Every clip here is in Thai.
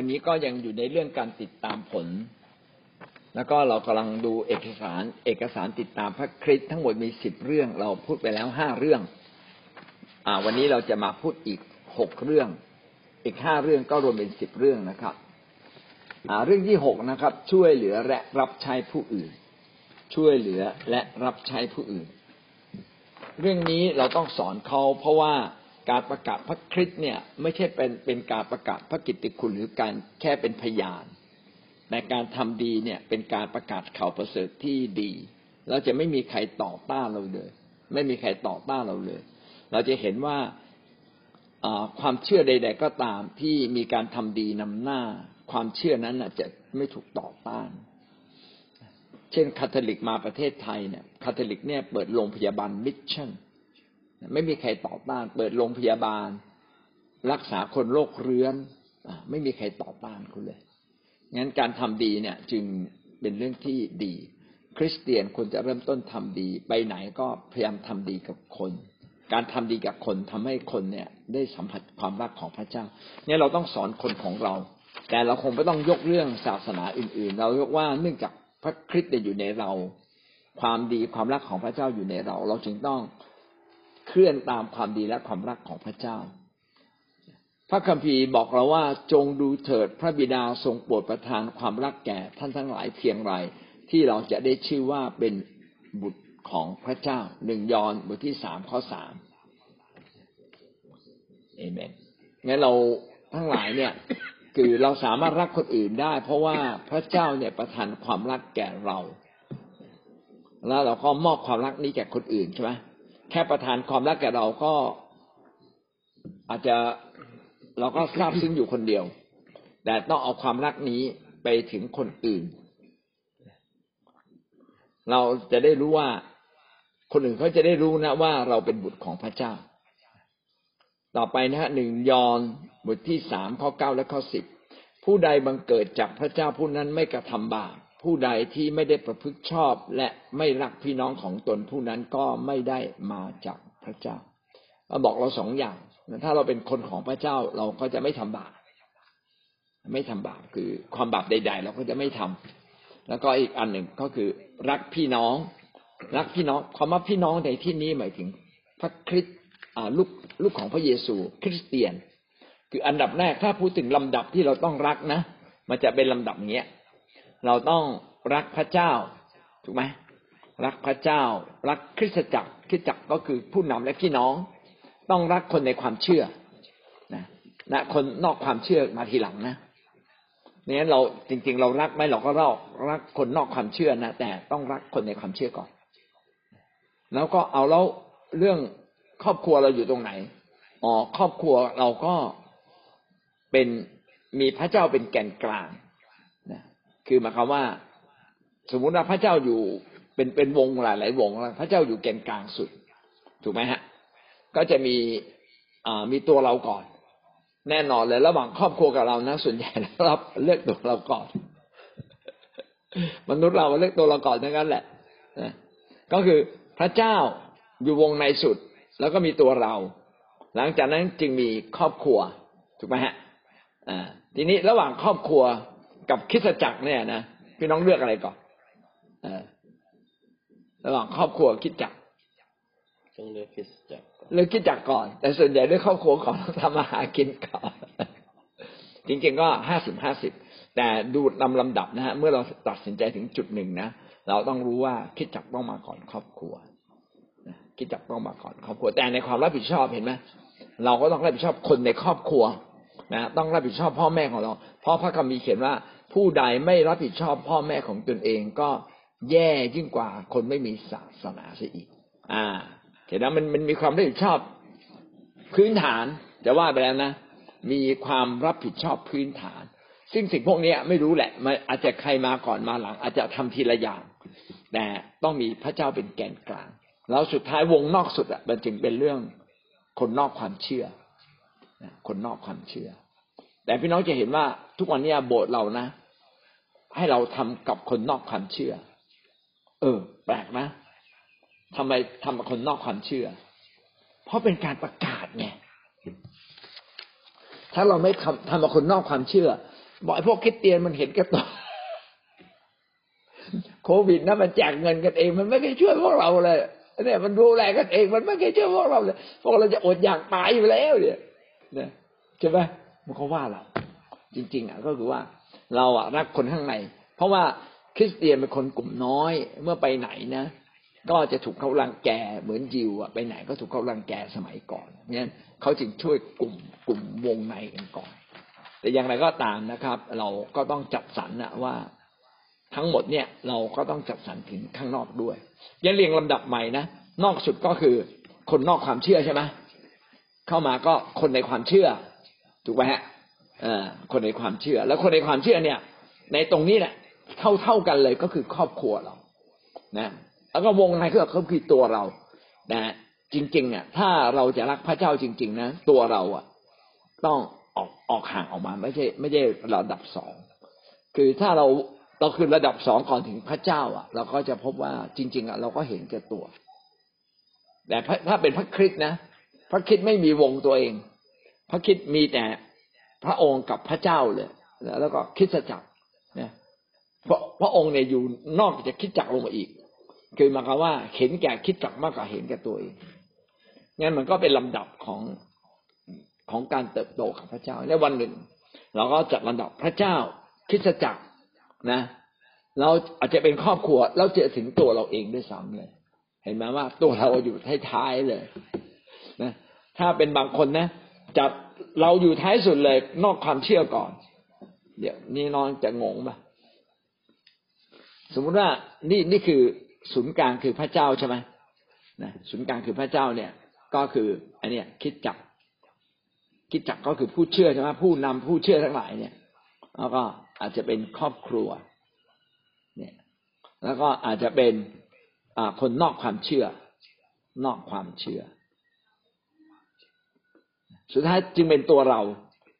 วันนี้ก็ยังอยู่ในเรื่องการติดตามผล แล้วก็เรากำลังดูเอกสาร เอกสารติดตามพระคริสต์ทั้งหมดมีสิบเรื่อง เราพูดไปแล้วห้าเรื่อง อ่า วันนี้เราจะมาพูดอีกหกเรื่อง อีกห้าเรื่องก็รวมเป็นสิบเรื่องนะครับ อ่า เรื่องที่หกนะครับ ช่วยเหลือและรับใช้ผู้อื่น ช่วยเหลือและรับใช้ผู้อื่น เรื่องนี้เราต้องสอนเขาเพราะว่า การประกาศพระคริสต์เนี่ยไม่ใช่เป็นเป็นการประกาศพระกิตติคุณหรือการแค่เป็นพยาน แต่การทำดีเนี่ยเป็นการประกาศข่าวประเสริฐที่ดีเราจะไม่มีใครต่อต้านเราเลย ไม่มีใครต่อต้านเราเลย เราจะเห็นว่าความเชื่อใด ๆ ก็ตามที่มีการทำดีนำหน้า ความเชื่อนั้นจะไม่ถูกต่อต้าน เช่นคาทอลิกมาประเทศไทยเนี่ยคาทอลิกเนี่ยเปิดโรงพยาบาลมิชชั่น ไม่มีใครต่อต้าน เปิดโรงพยาบาล รักษาคนโรคเรื้อนไม่มีใครต่อต้านคุณเลยงั้นการทำดีเนี่ย จึงเป็นเรื่องที่ดี คริสเตียนควรจะเริ่มต้นทำดี ไปไหนก็พยายามทำดีกับคน การทำดีกับคนทำให้คนเนี่ย ได้สัมผัสความรักของพระเจ้า เนี่ยเราต้องสอนคนของเรา แต่เราคงไม่ต้องยกเรื่องศาสนาอื่น ๆ เรายกว่าเนื่องจากพระคริสต์อยู่ในเรา ความดีความรักของพระเจ้าอยู่ในเรา เราจึงต้อง เคลื่อนตามความดีและความรักของพระเจ้า พระคัมภีร์บอกเราว่าจงดูเถิดพระบิดาทรงโปรดประทานความรักแก่ท่านทั้งหลายเพียงไรที่เราจะได้ชื่อว่าเป็นบุตรของพระเจ้าหนึ่งยอห์นบทที่สามข้อสามเอเมนงั้นเราทั้งหลายเนี่ยคือเราสามารถรักคนอื่นได้ เพราะว่าพระเจ้าเนี่ยประทานความรักแก่เรา แล้วเราก็มอบความรักนี้แก่คนอื่นใช่ไหม แค่ประทานความรักแก่เราก็อาจจะเราก็ทราบซึ้งอยู่คนเดียว แต่ต้องเอาความรักนี้ไปถึงคนอื่น เราจะได้รู้ว่าคนอื่นเขาจะได้รู้นะว่าเราเป็นบุตรของพระเจ้า ต่อไปนะฮะหนึ่งยอนบทที่สามข้อเก้าและข้อสิบผู้ใดบังเกิดจากพระเจ้าผู้นั้นไม่กระทำบาป ผู้ใดที่ไม่ได้ประพฤติชอบและไม่รักพี่น้องของตนผู้นั้นก็ไม่ได้มาจากพระเจ้าเราบอกเราสองอย่างถ้าเราเป็นคนของพระเจ้าเราก็จะไม่ทำบาปไม่ทำบาปคือความบาปใด ๆ เราก็จะไม่ทำแล้วก็อีกอันหนึ่งก็คือรักพี่น้อง รักพี่น้องความว่าพี่น้องในที่นี้หมายถึงพระคริสต์ลูกลูกของพระเยซู คริสเตียน คืออันดับแรกถ้าพูดถึงลำดับที่เราต้องรักนะ มันจะเป็นลำดับเนี้ย เราต้องรักพระเจ้าถูกไหมรักพระเจ้า รักคริสตจักรคริสตจักรก็คือผู้นำและพี่น้อง ต้องรักคนในความเชื่อนะนะคนนอกความเชื่อมาทีหลังนะนี่เราจริง ๆ เรารักไหมเราก็เรารักคนนอกความเชื่อนะแต่ต้องรักคนในความเชื่อก่อน แล้วก็เอาแล้วเรื่องครอบครัวเราอยู่ตรงไหนอ๋อครอบครัวเราก็เป็นมีพระเจ้าเป็นแก่นกลาง คือหมายความว่า สมมุติว่าพระเจ้าอยู่เป็นเป็นวงหลายหลายวงแล้วพระเจ้าอยู่แกนกลางสุด ถูกไหมฮะ ก็จะมีอ่ามีตัวเราก่อน แน่นอนเลยระหว่างครอบครัวกับเรานะส่วนใหญ่เราเลือกตัวเราก่อน มนุษย์เราเลือกตัวเราก่อนทั้งนั้นแหละนะก็คือพระเจ้าอยู่วงในสุด แล้วก็มีตัวเรา หลังจากนั้นจึงมีครอบครัว ถูกไหมฮะอ่าทีนี้ระหว่างครอบครัว กับคิสจักรเนี่ยนะพี่น้องเลือกอะไรก่อนอระหว่างครอบครัวคิดจักต้องเลือกคิดจักรเลือกคิดจักรก่อน แต่ส่วนใหญ่เลือกครอบครัวก่อนทำมาหากินก่อน จริงๆก็ห้าสิบห้าสิบแต่ดูลำลำดับนะฮะเมื่อเราตัดสินใจถึงจุดหนึ่งนะเราต้องรู้ว่าคิดจักต้องมาก่อนครอบครัวคิดจักต้องมาก่อนครอบครัวแต่ในความรับผิดชอบเห็นไหมเราก็ต้องรับผิดชอบคนในครอบครัวนะต้องรับผิดชอบพ่อแม่ของเรา เพราะพระคัมภีร์เขียนว่า ผู้ใดไม่รับผิดชอบพ่อแม่ของตนเองก็แย่ยิ่งกว่าคนไม่มีศาสนาเสียอีก อ่าเห็นไหมมันมันมีความรับผิดชอบพื้นฐานจะว่าไปแล้วนะ มีความรับผิดชอบพื้นฐาน ซึ่งสิ่งพวกนี้ไม่รู้แหละมันอาจจะใครมาก่อนมาหลัง อาจจะทำทีละอย่าง แต่ต้องมีพระเจ้าเป็นแกนกลาง แล้วสุดท้ายวงนอกสุดอะมันจึงเป็นเรื่องคนนอกความเชื่อคนนอกความเชื่อ แต่พี่น้องจะเห็นว่า ทุกวันนี้โบสถ์เรานะ ให้เราทำกับคนนอกความเชื่อ เออ แปลกนะทำไมทำกับคนนอกความเชื่อ เพราะเป็นการประกาศไงถ้าเราไม่ทำทำกับคนนอกความเชื่อ บอกไอ้พวกคริสเตียนมันเห็นแก่ตัวโควิดนะมันแจกเงินกันเอง มันไม่เคยช่วยพวกเราเลยเนี่ยมันดูแลกันเอง มันไม่เคยช่วยพวกเราเลยพวกเราจะอดอยากตายอยู่แล้วเนี่ยนะใช่ไหมมันก็ว่าเรา จริง ๆ อะ ก็คือว่าเราอะรักคนข้างใน เพราะว่าคริสเตียนเป็นคนกลุ่มน้อยเมื่อไปไหนนะก็จะถูกเขารังแกเหมือนยิวอะไปไหนก็ถูกเขารังแกสมัยก่อนเนี่ยเขาจึงช่วยกลุ่มกลุ่มวงในกันก่อน แต่อย่างไรก็ตามนะครับ เราก็ต้องจัดสรรนะว่าทั้งหมดเนี่ยเราก็ต้องจัดสรรถึงข้างนอกด้วยยังเรียงลำดับใหม่นะนอกสุดก็คือคนนอกความเชื่อใช่ไหมเข้ามาก็คนในความเชื่อ ถูกไหมฮะ คนในความเชื่อ แล้วคนในความเชื่อเนี่ย ในตรงนี้แหละเท่าเท่ากันเลยก็คือครอบครัวเรา นะ แล้วก็วงในก็คือตัวเรา นะ จริงๆเนี่ยถ้าเราจะรักพระเจ้าจริง ๆ นะตัวเราอะ ต้องออกออกห่างออกมา ไม่ใช่ ไม่ใช่ระดับสองคือถ้าเราเราคือระดับสองก่อนถึงพระเจ้า อะ เราก็จะพบว่าจริง ๆอะเราก็เห็นแก่ตัว แต่ถ้าเป็นพระคริสต์นะพระคริสต์ไม่มีวงตัวเอง พระคริสต์มีแต่ พระองค์กับพระเจ้าเลยแล้วก็คิดจักรเนี่ยเพราะพระองค์เนี่ยอยู่นอกจากคิดจักรลงมาอีก คือหมายความว่าเห็นแก่คิดจักมากกว่าเห็นแก่ตัวเองงั้นมันก็เป็นลำดับของของการเติบโตของพระเจ้าในวันหนึ่ง เราก็จัดลำดับพระเจ้าคิดจักรนะ เราอาจจะเป็นครอบครัวเราเจอถึงตัวเราเองด้วยซ้ำเลย เห็นไหมว่าตัวเราอยู่ท้ายๆเลยนะถ้าเป็นบางคนนะ จับเราอยู่ท้ายสุดเลย นอกความเชื่อก่อน เดี๋ยวนี่น้องจะงงปะสมมุติว่านี่นี่คือศูนย์กลางคือพระเจ้าใช่ไหมนะศูนย์กลางคือพระเจ้าเนี่ย ก็คืออันเนี้ยคิดจักคิดจักก็คือผู้เชื่อใช่ไหมผู้นำผู้เชื่อทั้งหลายเนี่ย แล้วก็อาจจะเป็นครอบครัว เนี่ย แล้วก็อาจจะเป็นคนนอกความเชื่อ นอกความเชื่อ สุดท้ายจึงเป็นตัวเรา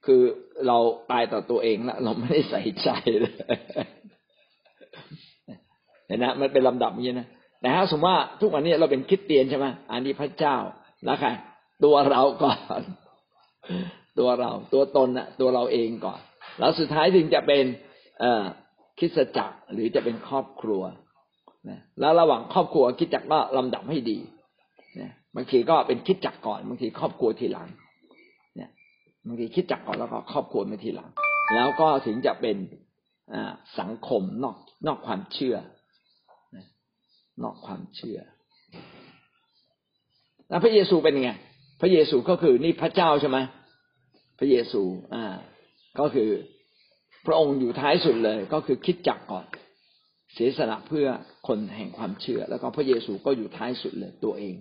คือเราตายต่อตัวเองแล้วเราไม่ได้ใส่ใจเลยเห็นนะมันเป็นลำดับอย่างนี้นะแต่ถ้าสมมติว่าทุกวันนี้เราเป็นคิดเตียนใช่ไหมอันนี้พระเจ้าแล้วใครตัวเราก่อน ตัวเรา ตัวตนอะตัวเราเองก่อน แล้วสุดท้ายถึงจะเป็น เอ่อคิดจักรหรือจะเป็นครอบครัวนะแล้วระหว่างครอบครัวคิดจักรก็ลำดับให้ดีนะบางทีก็เป็นคิดจักรก่อนบางทีครอบครัวทีหลัง บางทีคิดจักก่อนแล้วก็ครอบครัวมาทีหลัง แล้วก็ถึงจะเป็นสังคมนอกนอกความเชื่อนอกความเชื่อ แล้วพระเยซูเป็นไงพระเยซูก็คือนี่พระเจ้าใช่ไหมพระเยซู อ่า ก็คือพระองค์อยู่ท้ายสุดเลย ก็คือคิดจักก่อน เสียสละเพื่อคนแห่งความเชื่อ แล้วก็พระเยซูก็อยู่ท้ายสุดเลยตัวเอง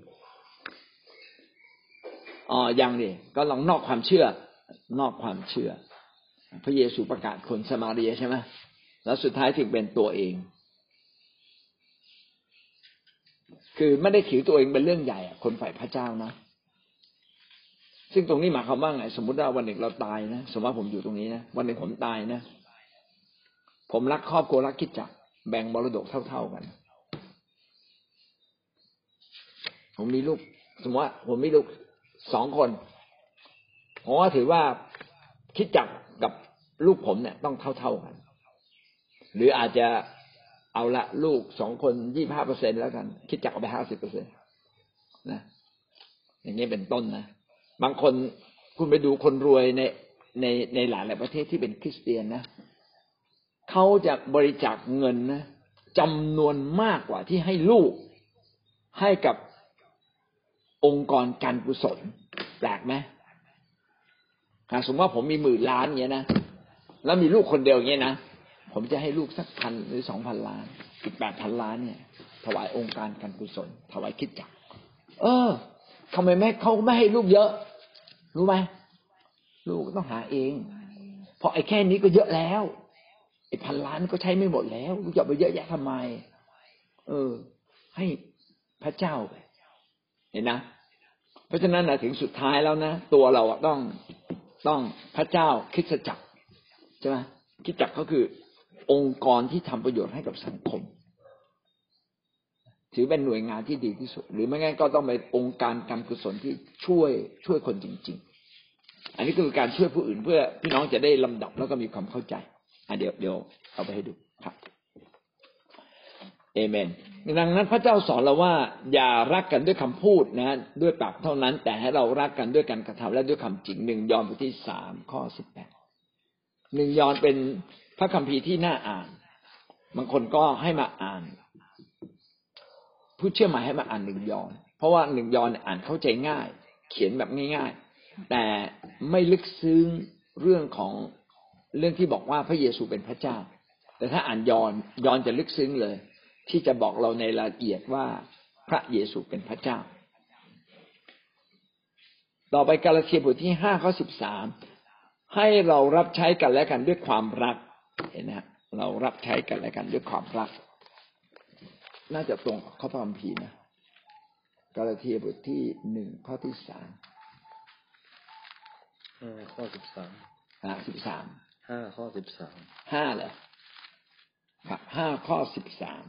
อ๋อยังนี่ก็ลองนอกความเชื่อ นอกความเชื่อ พระเยซูประกาศคนสมาเรียใช่ไหมแล้วสุดท้ายถึงเป็นตัวเอง คือไม่ได้ถือตัวเองเป็นเรื่องใหญ่คนฝ่ายพระเจ้านะ ซึ่งตรงนี้หมายความว่าไง สมมติว่าวันหนึ่งเราตายนะ สมมติว่าผมอยู่ตรงนี้นะ วันหนึ่งผมตายนะ ผมรักครอบครัวรักคิดจัก แบ่งมรดกเท่า ๆกัน ผมมีลูก สมมติว่าผมมีลูกสองคน ผมว่าถือว่าคิดจักกับลูกผมเนี่ยต้องเท่าๆกัน หรืออาจจะเอาละลูกสองคนยี่ห้าเปอร์เซ็นแล้วกัน คิดจักเอาไปห้าสิบเปอร์เซ็นตนะอย่างนี้เป็นต้นนะบางคนคุณไปดูคนรวยในในในหลายหลายประเทศที่เป็นคริสเตียนนะเขาจะบริจาคเงินนะจำนวนมากกว่าที่ให้ลูกให้กับองค์กรการกุศลแปลกไหม สมมติว่าผมมีหมื่นล้านเงี้ยนะแล้วมีลูกคนเดียวเงี้ยนะผมจะให้ลูกสักพันหรือสองพันล้านอีกแปดพันล้านเนี่ย ถวายองค์การการกุศลถวายคิดจักเออทำไมแม่เขาไม่ให้ลูกเยอะ รู้ไหมลูกต้องหาเอง เพราะไอ้แค่นี้ก็เยอะแล้วไอ้พันล้านก็ใช้ไม่หมดแล้วลูกจะไปเยอะแยะทำไม เออ ให้พระเจ้าไปเห็นนะ เพราะฉะนั้นนะถึงสุดท้ายแล้วนะ ตัวเราต้อง ต้องพระเจ้าคิดจักใช่ไหมคิดจักก็คือองค์กรที่ทำประโยชน์ให้กับสังคม ถือเป็นหน่วยงานที่ดีที่สุด หรือไม่งั้นก็ต้องเป็นองค์การการกุศลที่ช่วยช่วยคนจริงอันนี้คือการช่วยผู้อื่นเพื่อพี่น้องจะได้ลำดับแล้วก็มีความเข้าใจอะเดี๋ยวเดี๋ยวเอาไปให้ดูครับ เอเมน ดังนั้นพระเจ้าสอนเราว่า อย่ารักกันด้วยคำพูดนะด้วยปากเท่านั้น แต่ให้เรารักกันด้วยการกระทำและด้วยคำจริงหนึ่งยอห์นบทที่สามข้อสิบแปดหนึ่งยอห์นเป็นพระคัมภีร์ที่น่าอ่านบางคนก็ให้มาอ่าน ผู้เชื่อมาให้มาอ่านหนึ่งยอห์นเพราะว่าหนึ่งยอห์นอ่านเข้าใจง่าย เขียนแบบง่าย ๆ แต่ไม่ลึกซึ้งเรื่องของเรื่องที่บอกว่าพระเยซูเป็นพระเจ้า แต่ถ้าอ่านยอห์นยอห์นจะลึกซึ้งเลย ที่จะบอกเราในรายละเอียดว่าพระเยซูเป็นพระเจ้า ต่อไปกาลาเทียบทที่ห้าข้อสิบสามให้เรารับใช้กันและกันด้วยความรักเห็นไหมฮะเรารับใช้กันและกันด้วยความรัก น่าจะตรงกับข้อพระคัมภีร์นะกาลาเทียบทที่หนึ่งข้อที่สามห้าข้อสิบสามอ่าสิบสามห้าข้อสิบสามห้าเหรอครับห้าข้อสิบสาม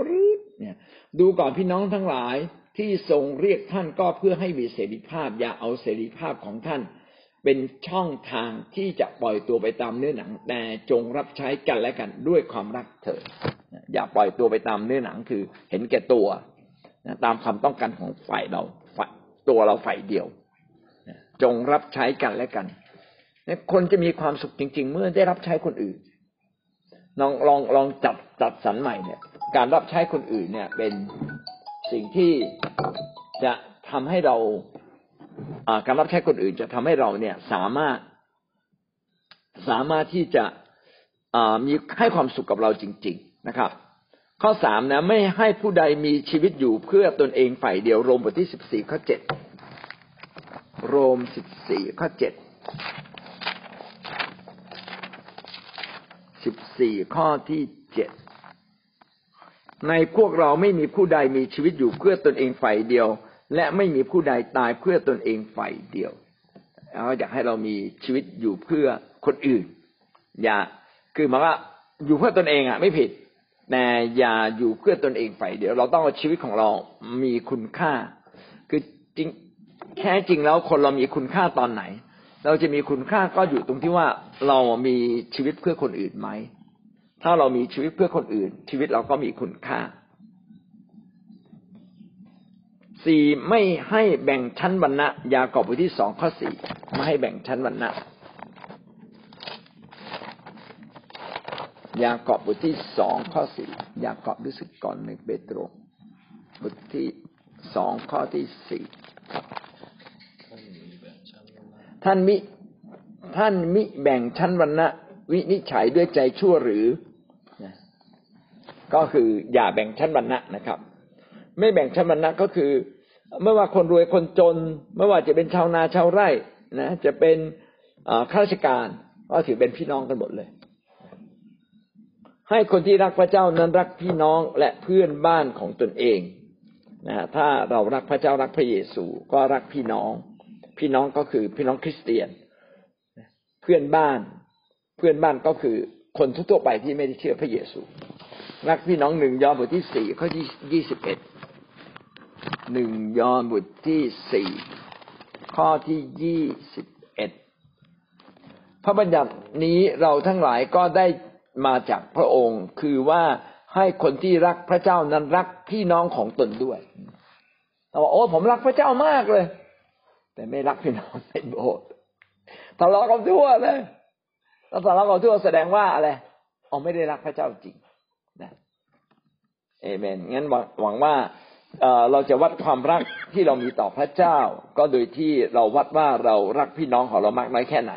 ปรึ๊ดเนี่ย ดูก่อนพี่น้องทั้งหลายที่ทรงเรียกท่านก็เพื่อให้มีเสรีภาพ อย่าเอาเสรีภาพของท่าน เป็นช่องทางที่จะปล่อยตัวไปตามเนื้อหนัง แต่จงรับใช้กันและกันด้วยความรักเถิดอย่าปล่อยตัวไปตามเนื้อหนังคือเห็นแก่ตัวตามความต้องการของฝ่ายเราฝ่ายตัวเราฝ่ายเดียว จงรับใช้กันและกันคนจะมีความสุขจริง ๆ เมื่อได้รับใช้คนอื่น ลองลองลองจัดจัดสรรใหม่เนี่ย การรับใช้คนอื่นเนี่ย เป็นสิ่งที่จะทำให้เราการรับใช้คนอื่นจะทำให้เราเนี่ยสามารถสามารถที่จะมีให้ความสุขกับเราจริง ๆนะครับ ข้อสามนะไม่ให้ผู้ใดมีชีวิตอยู่เพื่อตนเองฝ่ายเดียวโรมบทที่สิบสี่ข้อเจ็ดโรมสิบสี่ข้อเจ็ด สิบสี่ข้อที่เจ็ดในพวกเราไม่มีผู้ใดมีชีวิตอยู่เพื่อตนเองฝ่ายเดียว และไม่มีผู้ใดตายเพื่อตนเองฝ่ายเดียวเราอยากให้เรามีชีวิตอยู่เพื่อคนอื่น อย่าคือหมายว่าอยู่เพื่อตนเองอะ ไม่ผิดแต่อย่าอยู่เพื่อตนเองฝ่ายเดียว เราต้องเอาชีวิตของเรามีคุณค่า คือจริงแค่จริงแล้วคนเรามีคุณค่าตอนไหน เราจะมีคุณค่าก็อยู่ตรงที่ว่าเรามีชีวิตเพื่อคนอื่นไหม ถ้าเรามีชีวิตเพื่อคนอื่น ชีวิตเราก็มีคุณค่าสี่ไม่ให้แบ่งชั้นวรรณะ ยากอบบทที่สองข้อสี่ไม่ให้แบ่งชั้นวรรณะ ยากอบบทที่สองข้อสี่ยากอบรู้สึกก่อนหนึ่งเปโตรบทที่สองข้อที่สี่ ท่านมีแบบชั้นวรรณะ ท่านมิท่านมิแบ่งชั้นวรรณะวินิจฉัยด้วยใจชั่วหรือก็คืออย่าแบ่งชั้นวรรณะนะครับ ไม่แบ่งชั้นวรรณะก็คือ ไม่ว่าคนรวยคนจน ไม่ว่าจะเป็นชาวนาชาวไร่นะ จะเป็นข้าราชการก็ถือเป็นพี่น้องกันหมดเลย ให้คนที่รักพระเจ้านั้นรักพี่น้องและเพื่อนบ้านของตนเองนะถ้าเรารักพระเจ้ารักพระเยซูก็รักพี่น้อง พี่น้องก็คือพี่น้องคริสเตียน เพื่อนบ้าน เพื่อนบ้านก็คือคนทั่วไปที่ไม่ได้เชื่อพระเยซูรักพี่น้องหนึ่งยอห์นบทที่สี่ข้อที่ยี่สิบเอ็ดหนึ่งยอห์นบทที่สี่ข้อที่ยี่สิบเอ็ดพระบัญญัตินี้เราทั้งหลายก็ได้มาจากพระองค์ คือว่าให้คนที่รักพระเจ้านั้นรักพี่น้องของตนด้วยเราบอกโอ้ผมรักพระเจ้ามากเลย แต่ไม่รักพี่น้องในโบสถ์ทะเลาะกันทั่วเลยถ้าทะเลาะกันทั่วแสดงว่าอะไรอ๋อไม่ได้รักพระเจ้าจริงนะเอเมนงั้นหวังว่าเอ่อเราจะวัดความรักที่เรามีต่อพระเจ้า ก็โดยที่เราวัดว่าเรารักพี่น้องของเรามากน้อยแค่ไหน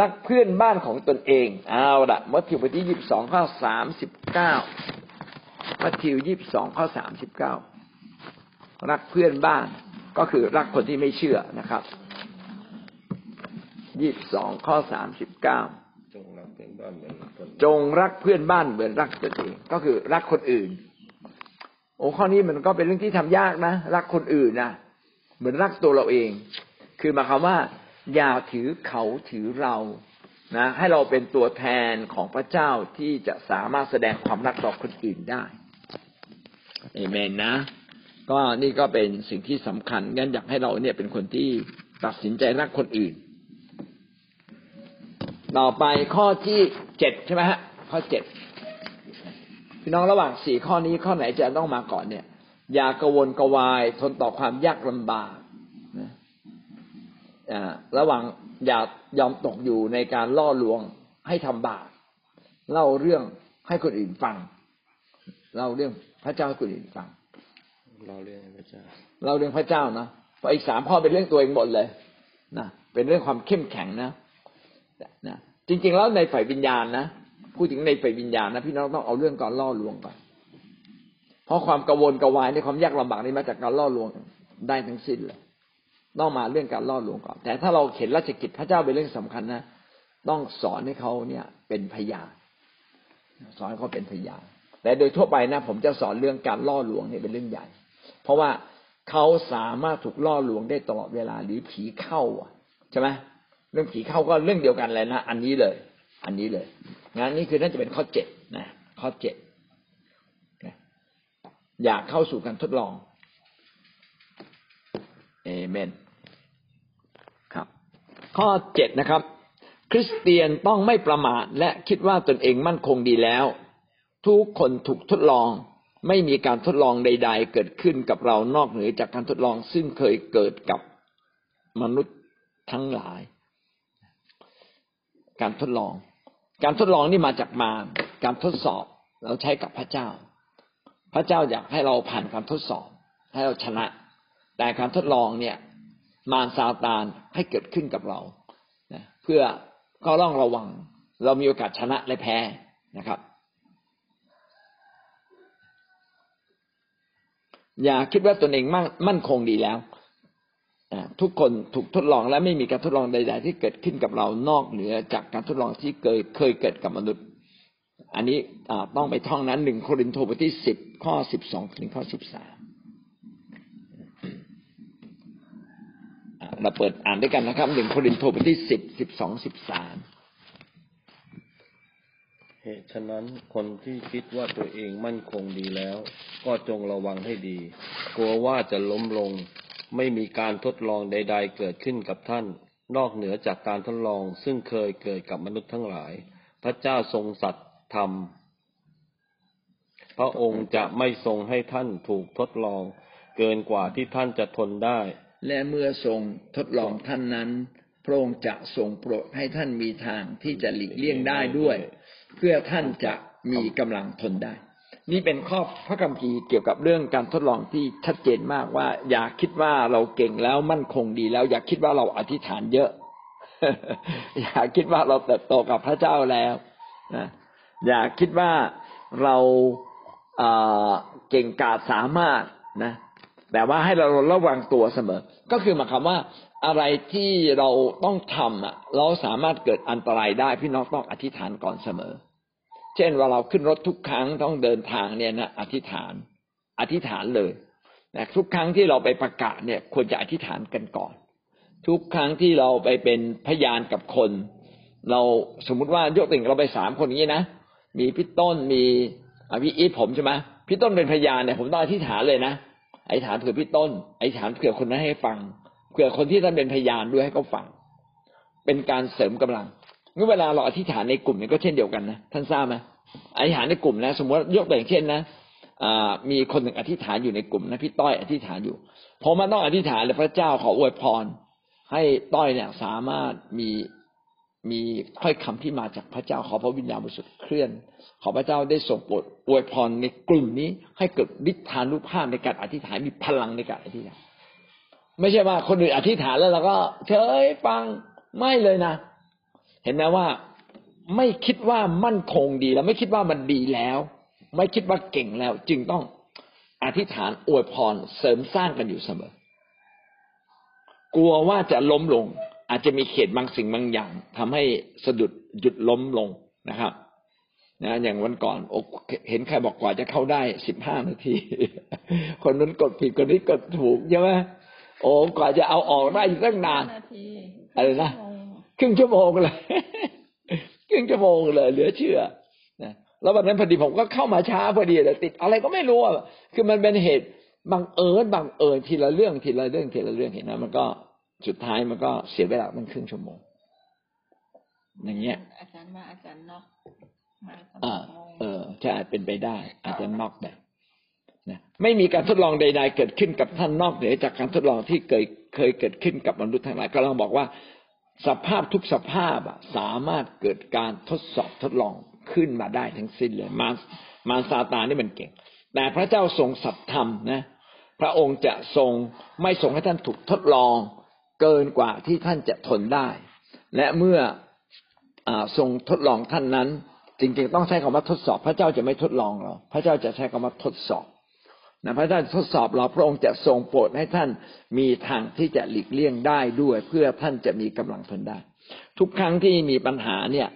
รักเพื่อนบ้านของตนเองเอาละมัทธิวบทที่ยี่สิบสองข้อสามสิบเก้ามัทธิวยี่สิบสองข้อสามสิบเก้ารักเพื่อนบ้าน ก็คือรักคนที่ไม่เชื่อนะครับยี่สิบสองข้อสามสิบเก้าจงรักเพื่อนบ้านเหมือนตนจงรักเพื่อนบ้านเหมือนรักตนเองก็คือรักคนอื่น โอ้ข้อนี้มันก็เป็นเรื่องที่ทำยากนะรักคนอื่นนะเหมือนรักตัวเราเอง คือหมายความว่า อย่าถือเขาถือเรานะ ให้เราเป็นตัวแทนของพระเจ้าที่จะสามารถแสดงความรักต่อคนอื่นได้เอเมนนะ ก็นี่ก็เป็นสิ่งที่สำคัญงั้นอยากให้เราเนี่ยเป็นคนที่ตัดสินใจรักคนอื่น ต่อไปข้อที่เจ็ดใช่ไหมฮะข้อเจ็ดพี่น้องระหว่างสี่ข้อนี้ข้อไหนจะต้องมาก่อนเนี่ย อย่ากระวนกระวายทนต่อความยากลำบากนะอ่าระหว่างอย่ายอมตกอยู่ในการล่อลวงให้ทำบาปเล่าเรื่องให้คนอื่นฟัง เล่าเรื่องพระเจ้าให้คนอื่นฟัง เราเรียนพระเจ้า เราเรื่องพระเจ้านะเพราะอีกสามข้อเป็นเรื่องตัวเองหมดเลยนะเป็นเรื่องความเข้มแข็งนะนะจริง ๆ แล้วในฝ่ายวิญญาณนะพูดถึงในฝ่ายวิญญาณนะพี่น้องต้องเอาเรื่องการล่อลวงก่อนเพราะความกังวลกระวายในความยากลำบากนี่มาจากการล่อลวงได้ทั้งสิ้นเลยต้องมาเรื่องการล่อลวงก่อน แต่ถ้าเราเห็นราชกิจพระเจ้าเป็นเรื่องสำคัญนะต้องสอนให้เขาเนี่ย เป็นพยานสอนให้เขาเป็นพยานแต่โดยทั่วไปนะ ผมจะสอนเรื่องการล่อลวงเนี่ยเป็นเรื่องใหญ่ เพราะว่าเขาสามารถถูกล่อลวงได้ตลอดเวลาหรือผีเข้าใช่ไหมเรื่องผีเข้าก็เรื่องเดียวกันเลยนะอันนี้เลย อันนี้เลยงานนี้คือน่าจะเป็นข้อเจ็ดนะข้อเจ็ดอยากเข้าสู่การทดลองเอเมนครับ ข้อเจ็ดนะครับ คริสเตียนต้องไม่ประมาทและคิดว่าตนเองมั่นคงดีแล้ว ทุกคนถูกทดลอง ไม่มีการทดลองใด ๆ เกิดขึ้นกับเรานอกเหนือจากการทดลองซึ่งเคยเกิดกับมนุษย์ทั้งหลาย การทดลอง การทดลองนี่มาจากมารการทดสอบเราใช้กับพระเจ้า พระเจ้าอยากให้เราผ่านการทดสอบ ให้เราชนะ แต่การทดลองเนี่ย มารซาตานให้เกิดขึ้นกับเราเพื่อก็ต้องระวัง เรามีโอกาสชนะและแพ้นะครับ อย่าคิดว่าตนเองมั่นมั่นคงดีแล้วทุกคนถูกทดลองและไม่มีการทดลองใด ๆ ที่เกิดขึ้นกับเรานอกเหนือจากการทดลองที่เคยเคยเกิดกับมนุษย์ อันนี้ต้องไปท่องนั้นหนึ่งโครินธ์บทที่สิบข้อสิบสองถึงข้อสิบสามเราเปิดอ่านด้วยกันนะครับหนึ่งโครินธ์บทที่สิบสิบสองสิบสาม เหตุฉะนั้นคนที่คิดว่าตัวเองมั่นคงดีแล้ว ก็จงระวังให้ดี กลัวว่าจะล้มลง ไม่มีการทดลองใด ๆ เกิดขึ้นกับท่าน นอกเหนือจากการทดลองซึ่งเคยเกิดกับมนุษย์ทั้งหลาย พระเจ้าทรงสัตย์ธรรม พระองค์จะไม่ทรงให้ท่านถูกทดลอง เกินกว่าที่ท่านจะทนได้ และเมื่อทรงทดลองท่านนั้น พระองค์จะทรงโปรดให้ท่านมีทางที่จะหลีกเลี่ยงได้ด้วย เพื่อท่านจะมีกำลังทนได้ นี่เป็นข้อพระคัมภีร์เกี่ยวกับเรื่องการทดลองที่ชัดเจนมากว่า อย่าคิดว่าเราเก่งแล้วมั่นคงดีแล้ว อย่าคิดว่าเราอธิษฐานเยอะ อย่าคิดว่าเราเติบโตกับพระเจ้าแล้วนะอย่าคิดว่าเราเก่งกาจสามารถนะแต่ว่าให้เราระวังตัวเสมอ ก็คือหมายความว่าอะไรที่เราต้องทำอะ เราสามารถเกิดอันตรายได้พี่น้องต้องอธิษฐานก่อนเสมอ เช่นว่าเราขึ้นรถทุกครั้งต้องเดินทางเนี่ยนะอธิษฐาน อธิษฐานเลยแต่ทุกครั้งที่เราไปประกาศเนี่ยควรจะอธิษฐานกันก่อน ทุกครั้งที่เราไปเป็นพยานกับคน เราสมมุติว่ายกติ่งเราไปสามคนอย่างนี้นะมีพี่ต้นมีพี่อีทผมใช่ไหมพี่ต้นเป็นพยานเนี่ยผมต้องอธิษฐานเลยนะอธิษฐานเผื่อพี่ต้นอธิษฐานเผื่อคนนั้นให้ฟังเผื่อคนที่ท่านเป็นพยานด้วยให้เขาฟัง เป็นการเสริมกำลัง เมื่เวลาเราอธิษฐานในกลุ่มนี้ก็เช่นเดียวกันนะท่านทราบไหมอธิษฐานในกลุ่มนะสมมติยกตัวอย่างเช่นนะมีคนหนึ่งอธิษฐานอยู่ในกลุ่มนะพี่ต้อยอธิษฐานอยู่ผมมันต้องอธิษฐานเลยพระเจ้าขออวยพร ให้ต้อยเนี่ยสามารถมีมีค่อยคำที่มาจากพระเจ้าขอพระวิญญาณบริสุทธิ์เคลื่อน ขอพระเจ้าได้ส่งโปรดอวยพรในกลุ่มนี้ ให้เกิดฤทธานุภาพในการอธิษฐานมีพลังในการอธิษฐาน ไม่ใช่ว่าคนอื่นอธิษฐานแล้วเราก็เฉยฟังไม่เลยนะ ห็นไหมว่าไม่คิดว่ามั่นคงดีแล้ว ไม่คิดว่ามันดีแล้ว ไม่คิดว่าเก่งแล้ว จึงต้องอธิษฐานอวยพรเสริมสร้างกันอยู่เสมอ กลัวว่าจะล้มลง อาจจะมีเขตบางสิ่งบางอย่างทำให้สะดุดหยุดล้มลงนะครับนะอย่างวันก่อนเห็นใครบอกกว่าจะเข้าได้สิบห้านาที คนนั้นกดผิดคนนี้กดถูกใช่ไหมโอ้กว่าจะเอาออกได้อยู่ตั้งนานอะไรนะ ครึ่งชั่วโมงเลยครึ่งชั่วโมงเลย เหลือเชื่อนะแล้ววันนั้นพอดีผมก็เข้ามาช้าพอดีแต่ติด อะไรก็ไม่รู้อะคือมันเป็นเหตุบังเอิญบังเอิญทีละเรื่องทีละเรื่องทีละเรื่องเห็นไหมมันก็สุดท้ายมันก็เสียเวลามันครึ่งชั่วโมง อย่างเงี้ย อาจารย์ว่าอาจารย์นอกมาตอนอ่าโมงเออจะอาจเป็นไปได้ อาจจะนอกแบบนะไม่มีการทดลองใด ๆ เกิดขึ้นกับท่านนอกเหนือจากการทดลองที่เคยเคยเกิดขึ้นกับมนุษย์ทั้งหลายก็เราบอกว่า สภาพทุกสภาพอะสามารถเกิดการทดสอบทดลองขึ้นมาได้ทั้งสิ้นเลยมารมารซาตานนี่มันเก่ง แต่พระเจ้าทรงสัตย์ธรรมนะ พระองค์จะทรงไม่ทรงให้ท่านถูกทดลอง เกินกว่าที่ท่านจะทนได้ และเมื่ออทรงทดลองท่านนั้น จริงๆ ต้องใช้คำว่าทดสอบ พระเจ้าจะไม่ทดลองเราพระเจ้าจะใช้คำว่าทดสอบ นะพระเจ้าทดสอบเราพระองค์จะทรงโปรดให้ท่านมีทางที่จะหลีกเลี่ยงได้ด้วย เพื่อท่านจะมีกำลังทนได้ ทุกครั้งที่มีปัญหาเนี่ย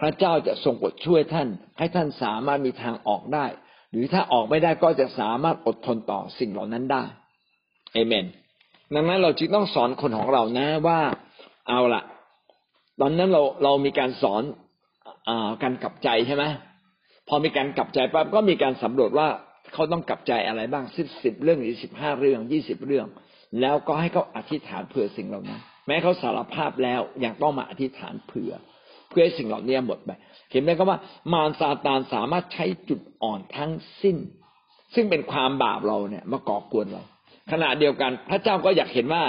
พระเจ้าจะทรงโปรดช่วยท่าน ให้ท่านสามารถมีทางออกได้ หรือถ้าออกไม่ได้ก็จะสามารถอดทนต่อสิ่งเหล่านั้นได้เอเมน ดังนั้นเราจึงต้องสอนคนของเรานะว่าเอาละตอนนั้นเราเรามีการสอนอาการกลับใจใช่ไหมพอมีการกลับใจปั๊บก็มีการสำรวจว่า เขาต้องกลับใจอะไรบ้างสิบสิบเรื่องหรือสิบห้าเรื่องยี่สิบเรื่อง แล้วก็ให้เขาอธิษฐานเผื่อสิ่งเหล่านั้น แม้เขาสารภาพแล้วยังต้องมาอธิษฐานเผื่อ เพื่อให้สิ่งเหล่านี้หมดไปเห็นไหมครับว่ามารซาตานสามารถใช้จุดอ่อนทั้งสิ้น ซึ่งเป็นความบาปเราเนี่ยมาก่อกวนเรา ขณะเดียวกัน พระเจ้าก็อยากเห็นว่า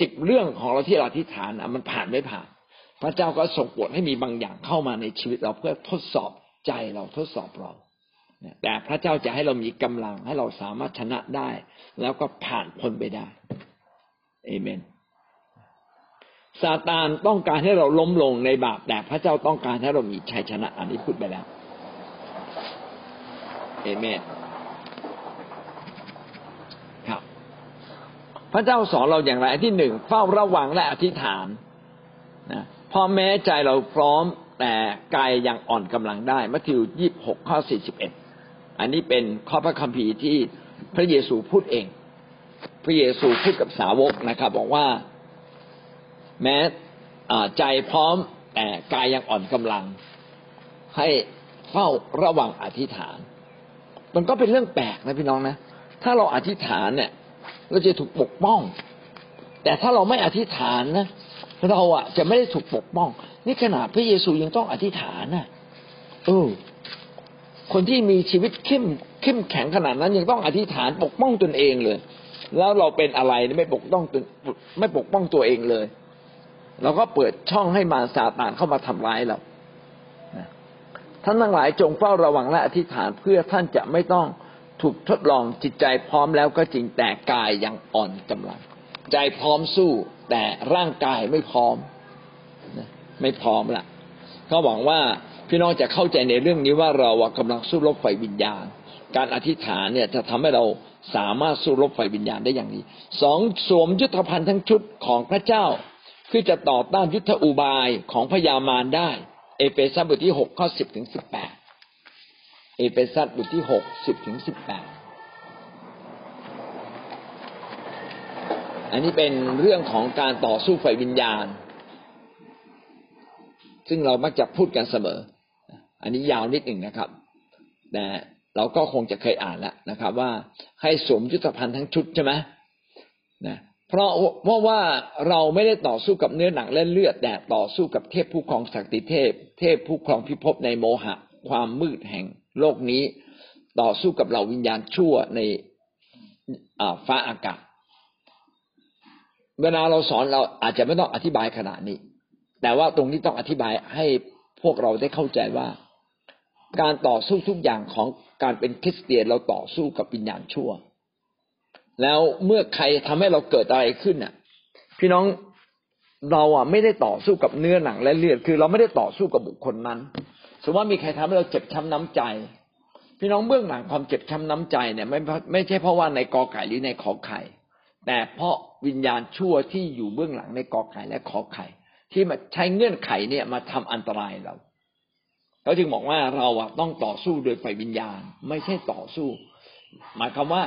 สิบเรื่องของเราที่เราอธิษฐานมันผ่านไม่ผ่าน พระเจ้าก็ส่งโปรดให้มีบางอย่างเข้ามาในชีวิตเราเพื่อทดสอบใจเราทดสอบเรา แต่พระเจ้าจะให้เรามีกำลังให้เราสามารถชนะได้ แล้วก็ผ่านพ้นไปได้เอเมนซาตานต้องการให้เราล้มลงในบาป แต่พระเจ้าต้องการให้เรามีชัยชนะ อันนี้พูดไปแล้วเอเมนครับ พระเจ้าสอนเราอย่างไรที่หนึ่งเฝ้าระวังและอธิษฐานนะเพราะแม้ใจเราพร้อมแต่กายยังอ่อนกำลังได้มัทธิวยี่หกข้อสี่สิบเอ็ด อันนี้เป็นข้อพระคัมภีร์ที่พระเยซูพูดเอง พระเยซูพูดกับสาวกนะครับ บอกว่า แม้ใจพร้อมแต่กายยังอ่อนกำลัง ให้เฝ้าระวังอธิษฐาน มันก็เป็นเรื่องแปลกนะพี่น้องนะ ถ้าเราอธิษฐานเนี่ยเราจะถูกปกป้อง แต่ถ้าเราไม่อธิษฐานนะเราอะจะไม่ได้ถูกปกป้อง นี่ขนาดพระเยซูยังต้องอธิษฐานนะเออ คนที่มีชีวิตเข้มเข้มแข็งขนาดนั้นยังต้องอธิษฐานปกป้องตนเองเลย แล้วเราเป็นอะไรไม่ปกป้องตนไม่ปกป้องตัวเองเลยเราก็เปิดช่องให้มารซาตานเข้ามาทำร้ายเราท่านทั้งหลายจงเฝ้าระวังและอธิษฐานเพื่อท่านจะไม่ต้องถูกทดลองจิตใจพร้อมแล้วก็จริงแต่กายยังอ่อนกำลัง ใจพร้อมสู้แต่ร่างกายไม่พร้อมไม่พร้อมละก็หวังว่า พี่น้องจะเข้าใจในเรื่องนี้ว่าเรากำลังสู้รบไฟวิญญาณ การอธิษฐานเนี่ยจะทำให้เราสามารถสู้รบไฟวิญญาณได้อย่างนี้สองสวมยุทธภัณฑ์ทั้งชุดของพระเจ้าคือจะต่อต้านยุทธอุบายของพญามารได้ เอเฟซัสบทที่หกข้อสิบถึงสิบแปดเอเฟซัสบทที่หกสิบถึงสิบแปดอันนี้เป็นเรื่องของการต่อสู้ไฟวิญญาณ ซึ่งเรามักจะพูดกันเสมอ อันนี้ยาวนิดหนึ่งนะครับแต่เราก็คงจะเคยอ่านแล้วนะครับ ว่าให้สวมยุทธภัณฑ์ทั้งชุดใช่ไหมนะเพราะเพราะว่าเราไม่ได้ต่อสู้กับเนื้อหนังและเลือดแต่ต่อสู้กับเทพผู้ครองศักดิเทพ เทพผู้ครองพิภพในโมหะ ความมืดแห่งโลกนี้ ต่อสู้กับเหล่าวิญญาณชั่วในฟ้าอากาศ เวลาเราสอนเราอาจจะไม่ต้องอธิบายขนาดนี้ แต่ว่าตรงนี้ต้องอธิบายให้พวกเราได้เข้าใจว่า การต่อสู้ทุกอย่างของการเป็นคริสเตียนเราต่อสู้กับวิญญาณชั่ว แล้วเมื่อใครทำให้เราเกิดอะไรขึ้นน่ะ พี่น้องเราอะไม่ได้ต่อสู้กับเนื้อหนังและเลือดคือ เราไม่ได้ต่อสู้กับบุคคลนั้น สมมติว่ามีใครทำให้เราเจ็บช้าน้ำใจ พี่น้องเบื้องหลังความเจ็บช้าน้ำใจเนี่ยไม่ไม่ใช่เพราะว่าในกอไก่หรือในขอไข่ แต่เพราะวิญญาณชั่วที่อยู่เบื้องหลังในกอไก่และขอไข่ ที่มาใช้เงื่อนไขเนี่ยมาทำอันตรายเรา เขาจึงบอกว่าเราอะต้องต่อสู้โดยไฟวิญญาณ ไม่ใช่ต่อสู้ หมายความว่า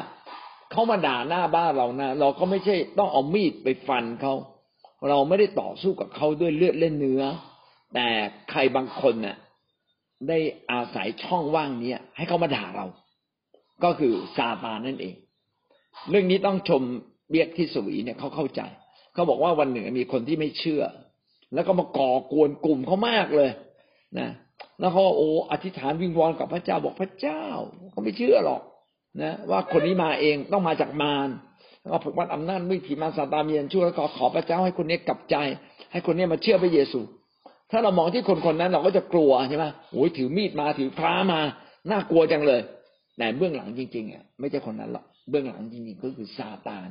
เขามาด่าหน้าบ้านเรานะเราก็ไม่ใช่ต้องเอามีดไปฟันเขาเราไม่ได้ต่อสู้กับเขาด้วยเลือดเล่นเนื้อ แต่ใครบางคนเน่ะ ได้อาศัยช่องว่างนี้ให้เขามาด่าเรา ก็คือซาตานนั่นเอง เรื่องนี้ต้องชมเบียกที่สวีเนี่ยเขาเข้าใจเขาบอกว่าวันหนึ่งมีคนที่ไม่เชื่อ แล้วก็มาก่อกวนกลุ่มเขามากเลยนะ แล้วเขาโอ้อธิษฐานวิงวอนกับพระเจ้าบอกพระเจ้าเขาไม่เชื่อหรอกนะ ว่าคนนี้มาเองต้องมาจากมารแล้วก็ผมวัดอำนาจมือผีมารซาตานเมียนชั่วแล้วก็ขอพระเจ้าให้คนนี้กลับใจ ให้คนนี้มาเชื่อพระเยซู ถ้าเรามองที่คนคนนั้นเราก็จะกลัวใช่ไหมโอ้ยถือมีดมาถือพระมาน่ากลัวจังเลยแต่เบื้องหลังจริงๆอะไม่ใช่คนนั้นหรอกเบื้องหลังจริงๆก็คือซาตาน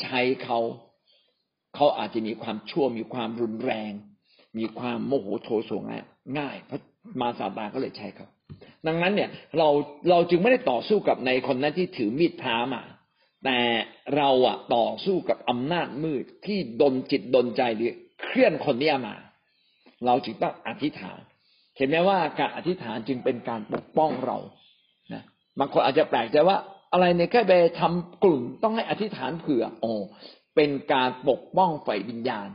ใช้เขาเขาอาจจะมีความชั่วมีความรุนแรง มีความโมโหโทโสง่ายเพราะ มาซาตานก็เลยใช้เขาดังนั้นเนี่ยเราเราจึงไม่ได้ต่อสู้กับในคนนั้นที่ถือมีดพระมา แต่เราอะต่อสู้กับอำนาจมืดที่ดนจิตดนใจหรือเคลื่อนคนนี้มา เราจึงต้องอธิษฐาน เห็นไหมว่าการอธิษฐานจึงเป็นการปกป้องเรานะบางคนอาจจะแปลกใจว่าอะไรในแค่ไปทำกลุ่มต้องให้อธิษฐานเผื่อโอ้เป็นการปกป้องฝ่ายวิญญาณ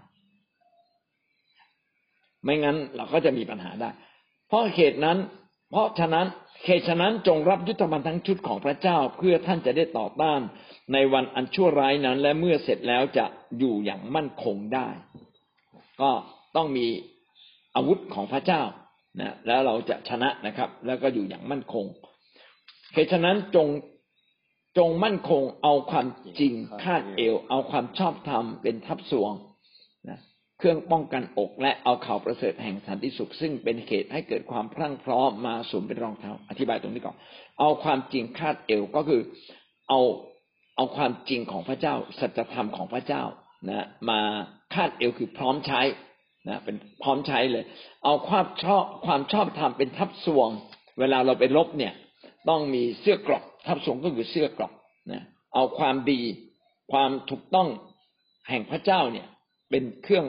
ไม่งั้นเราก็จะมีปัญหาได้ เพราะเหตุนั้น เพราะฉะนั้นเหตุฉะนั้นจงรับยุทธภัณฑ์ทั้งชุดของพระเจ้าเพื่อท่านจะได้ต่อต้านในวันอันชั่วร้ายนั้น และเมื่อเสร็จแล้วจะอยู่อย่างมั่นคงได้ ก็ต้องมีอาวุธของพระเจ้านะแล้วเราจะชนะนะครับ แล้วก็อยู่อย่างมั่นคงเหตุฉะนั้นจงจงมั่นคงเอาความจริงคาดเอว เอาความชอบธรรมเป็นทับสวงนะ เครื่องป้องกันอกและเอาข่าวประเสริฐแห่งสันติสุข ซึ่งเป็นเหตุให้เกิดความพรั่งพร้อมมาสวมเป็นรองเท้า อธิบายตรงนี้ก่อน เอาความจริงคาดเอวก็คือเอาเอาความจริงของพระเจ้าสัจธรรมของพระเจ้านะมาคาดเอวคือพร้อมใช้นะเป็นพร้อมใช้เลย เอาความชอบความชอบธรรมเป็นทับสวง เวลาเราไปลบเนี่ย ต้องมีเสื้อกรอกทับสวงก็คือเสื้อกรอกนะเอาความดีความถูกต้องแห่งพระเจ้าเนี่ย เป็นเครื่อง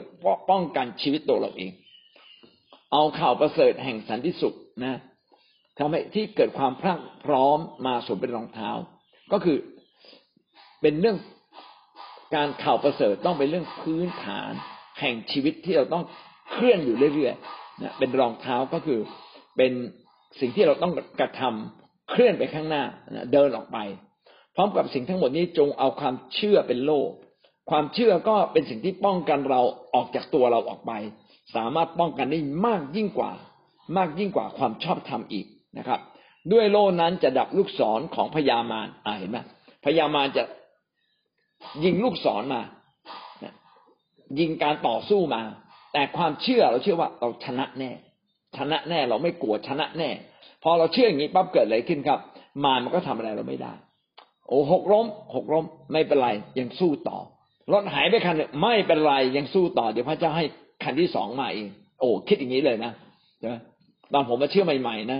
ป้องกันชีวิตตัวเราเอง เอาข่าวประเสริฐแห่งสันติสุขนะทำให้ที่เกิดความพรั่งพร้อมมาสวมเป็นรองเท้า ก็คือเป็นเรื่องการข่าวประเสริฐต้องเป็นเรื่องพื้นฐานแห่งชีวิตที่เราต้องเคลื่อนอยู่เรื่อยๆนะเป็นรองเท้าก็คือเป็นสิ่งที่เราต้องกระทำเคลื่อนไปข้างหน้านะเดินออกไป พร้อมกับสิ่งทั้งหมดนี้จงเอาความเชื่อเป็นโล่ ความเชื่อก็เป็นสิ่งที่ป้องกันเราออกจากตัวเราออกไป สามารถป้องกันได้มากยิ่งกว่า มากยิ่งกว่าความชอบธรรมอีกนะครับ ด้วยโล่นั้นจะดับลูกศรของพญามารอ่าเห็นไหมพญามารจะยิงลูกศรมายิงการต่อสู้มา แต่ความเชื่อเราเชื่อว่าเราชนะแน่ ชนะแน่เราไม่กลัวชนะแน่ พอเราเชื่ออย่างนี้ปั๊บเกิดอะไรขึ้นครับ มารมันก็ทำอะไรเราไม่ได้ โอ้หกล้มหกล้มไม่เป็นไรยังสู้ต่อ รถหายไปคันไม่เป็นไรยังสู้ต่อเดี๋ยวพระเจ้าให้คันที่สองมาเองโอ้คิดอย่างนี้เลยนะตอนผมมาเชื่อใหม่ๆนะ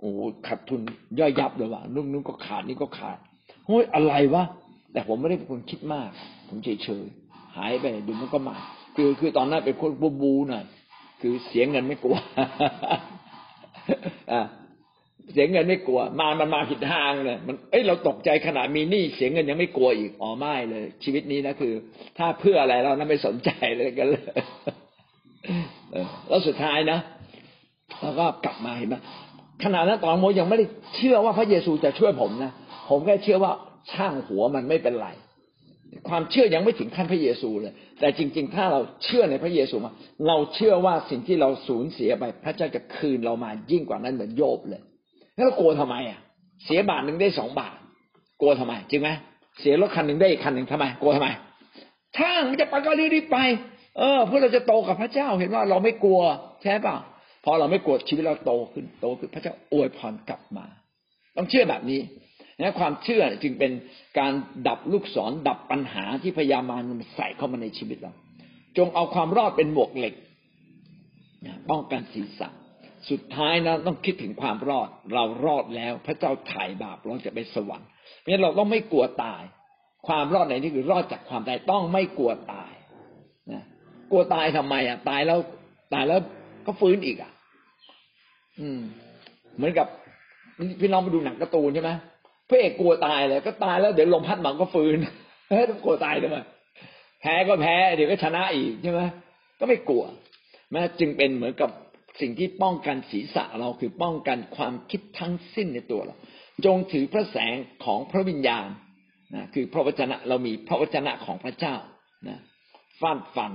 โอ้ขาดทุนย่อยยับเลยว่ะนุ่นนุ่นก็ขาดนี่ก็ขาดเฮ้ยอะไรวะแต่ผมไม่ได้เป็นคนคิดมาก ผมเฉยเฉยหายไปดูมันก็มาคือคือตอนนั้นเป็นคนบูบูหน่อยคือเสียเงินไม่กลัวอ่า เสียเงินไม่กลัว มามันมาผิดทางเลยมันเอ้ยเราตกใจขนาดมีหนี้เสียเงินยังไม่กลัวอีกอ๋อไม่เลย ชีวิตนี้นะคือ ถ้าเพื่ออะไรเรานั้นไม่สนใจเลยกันเลยแล้วสุดท้ายนะเราก็กลับมาเห็นไหมขณะนั้นตอนโมยังไม่ได้เชื่อว่าพระเยซูจะช่วยผมนะผมแค่เชื่อว่าช่างหัวมันไม่เป็นไรความเชื่อยังไม่ถึงขั้นพระเยซูเลย แต่จริง ๆ ถ้าเราเชื่อในพระเยซูมาเราเชื่อว่าสิ่งที่เราสูญเสียไป พระเจ้าจะคืนเรามายิ่งกว่านั้นเหมือนโยบเลย แล้วกลัวทำไมอะ เสียบาทหนึ่งได้สองบาท กลัวทำไม จริงไหมเสียรถคันหนึ่งได้อีกคันหนึ่งทำไม กลัวทำไมช่ามันจะไปก็รีบไป เออ เพื่อเราจะโตกับพระเจ้าเห็นว่าเราไม่กลัวใช่ป่ะพอเราไม่กลัวชีวิตเราโตขึ้นโตขึ้นพระเจ้าอวยพรกลับมา ต้องเชื่อแบบนี้นะความเชื่อจึงเป็นการดับลูกศรดับปัญหาที่พยามารมันใส่เข้ามาในชีวิตเรา จงเอาความรอดเป็นหมวกเหล็กป้องกันศีรษะ สุดท้ายนะต้องคิดถึงความรอด เรารอดแล้ว พระเจ้าถ่ายบาปเราจะไปสวรรค์เพราะฉะนั้นเราต้องไม่กลัวตาย ความรอดในที่คือรอดจากความตายต้องไม่กลัวตายนะกลัวตายทำไมอะ ตายแล้วตายแล้วก็ฟื้นอีกอะ อืม เหมือนกับพี่น้องมาดูหนังการ์ตูนใช่ไหมพระเอกกลัวตายเลยก็ตายแล้วเดี๋ยวลมพัดหมาก็ฟื้นเฮ้ยต้องกลัวตายทำไมแพ้ก็แพ้ เดี๋ยวก็ชนะอีกใช่ไหมก็ไม่กลัวนะจึงเป็นเหมือนกับ สิ่งที่ป้องกันศีรษะเราคือป้องกันความคิดทั้งสิ้นในตัวเรา จงถือพระแสงของพระวิญญาณนะคือพระวจนะเรามีพระวจนะของพระเจ้านะฟาดฟัน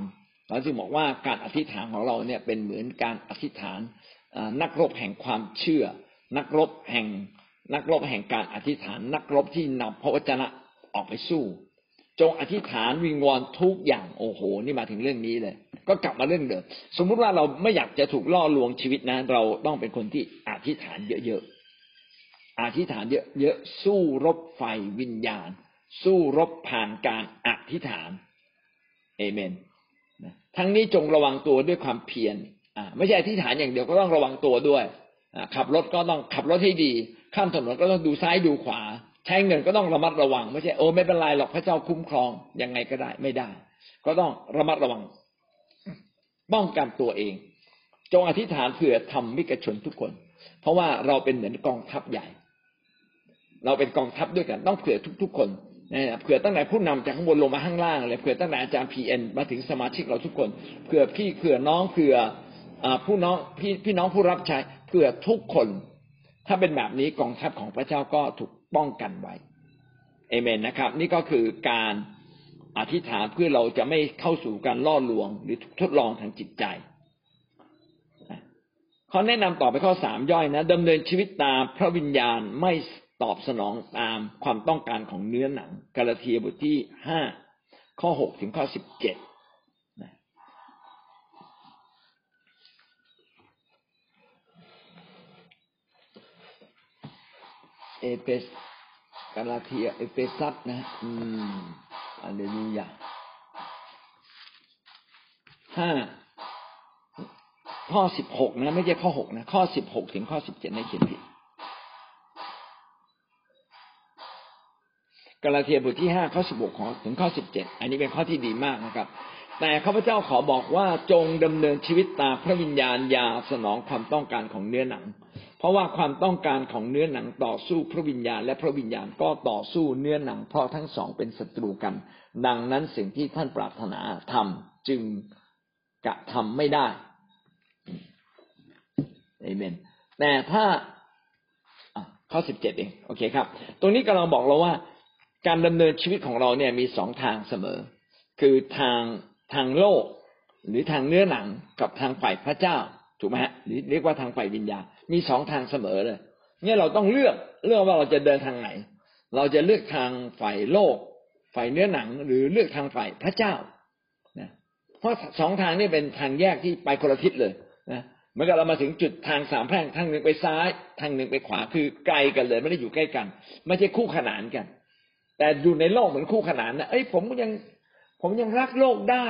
เราจึงบอกว่าการอธิษฐานของเราเนี่ยเป็นเหมือนการอธิษฐานนักรบแห่งความเชื่อ นักรบแห่งนักรบแห่งการอธิษฐาน นักรบที่นำพระวจนะออกไปสู้ จงอธิษฐานวิงวอนทุกอย่างโอ้โห นี่มาถึงเรื่องนี้เลย ก็กลับมาเรื่องเดิมสมมุติว่าเราไม่อยากจะถูกล่อลวงชีวิตนะเราต้องเป็นคนที่อธิษฐานเยอะๆอธิษฐานเยอะๆสู้รบไฟวิญญาณ สู้รบผ่านการอธิษฐานเอเมนทั้งนี้จงระวังตัวด้วยความเพียรอ่าไม่ใช่อธิษฐานอย่างเดียวก็ต้องระวังตัวด้วยขับรถก็ต้องขับรถให้ดี ข้ามถนนก็ต้องดูซ้ายดูขวา ใช้เงินก็ต้องระมัดระวัง ไม่ใช่โอ้ไม่เป็นไรหรอกพระเจ้าคุ้มครองยังไงก็ได้ไม่ได้ ก็ต้องระมัดระวัง ป้องกันตัวเอง จงอธิษฐานเผื่อทำมิกชนทุกคน เพราะว่าเราเป็นเหมือนกองทัพใหญ่ เราเป็นกองทัพด้วยกันต้องเผื่อทุก ๆ คนนะเผื่อตั้งแต่ผู้นำจากข้างบนลงมาข้างล่างเลยเผื่อตั้งแต่อาจารย์พีเอ็นมาถึงสมาชิกเราทุกคนเผื่อพี่เผื่อน้องเผื่ออผู้น้องพี่พี่น้องผู้รับใช้เผื่อทุกคน ถ้าเป็นแบบนี้กองทัพของพระเจ้าก็ถูกป้องกันไว้เอเมนนะครับ นี่ก็คือการ อธิษฐานเพื่อเราจะไม่เข้าสู่การล่อลวง หรือทดลองทางจิตใจข้อแนะนำต่อไปข้อสามย่อยนะดำเนินชีวิตตามพระวิญญาณไม่ตอบสนองตามความต้องการของเนื้อหนัง กาลาเทียบทที่ห้าข้อหกถึงข้อสิบเจ็ดเอเปสกาลาเทียเอเปซัสนะ อืม อัลเลลูยาห้าข้อสิบหกนะ ไม่ใช่ข้อหกนะข้อสิบหกถึงข้อสิบเจ็ดในเขียนผิดกาลาเทียบทที่ห้าข้อสิบหกถึงข้อสิบเจ็ดอันนี้เป็นข้อที่ดีมากนะครับ แต่ข้าพเจ้าขอบอกว่าจงดำเนินชีวิตตามพระวิญญาณยาสนองความต้องการของเนื้อหนัง เพราะว่าความต้องการของเนื้อหนังต่อสู้พระวิญญาณ และพระวิญญาณก็ต่อสู้เนื้อหนังเพราะทั้งสองเป็นศัตรูกัน ดังนั้นสิ่งที่ท่านปรารถนาทำจึงกระทำไม่ได้เอเมนแต่ถ้าข้อสิบเจ็ดเองโอเคครับ ตรงนี้กำลังบอกเราว่า การดำเนินชีวิตของเราเนี่ยมีสองทางเสมอ คือทางทางโลก หรือทางเนื้อหนังกับทางฝ่ายพระเจ้าถูกไหมฮะหรือเรียกว่าทางฝ่ายวิญญาณมีสองทางเสมอเลยเนี่ยเราต้องเลือกเลือกว่าเราจะเดินทางไหน เราจะเลือกทางฝ่ายโลก ฝ่ายเนื้อหนัง หรือเลือกทางฝ่ายพระเจ้านะเพราะสองทางนี้เป็นทางแยกที่ไปคนละทิศเลยนะเมื่อเรามาถึงจุดทางสามแพร่งทางหนึ่งไปซ้าย ทางหนึ่งไปขวาคือไกลกันเลย ไม่ได้อยู่ใกล้กัน ไม่ใช่คู่ขนานกัน แต่อยู่ในโลกเหมือนคู่ขนานนะเอ้ยผมยังผมยังรักโลกได้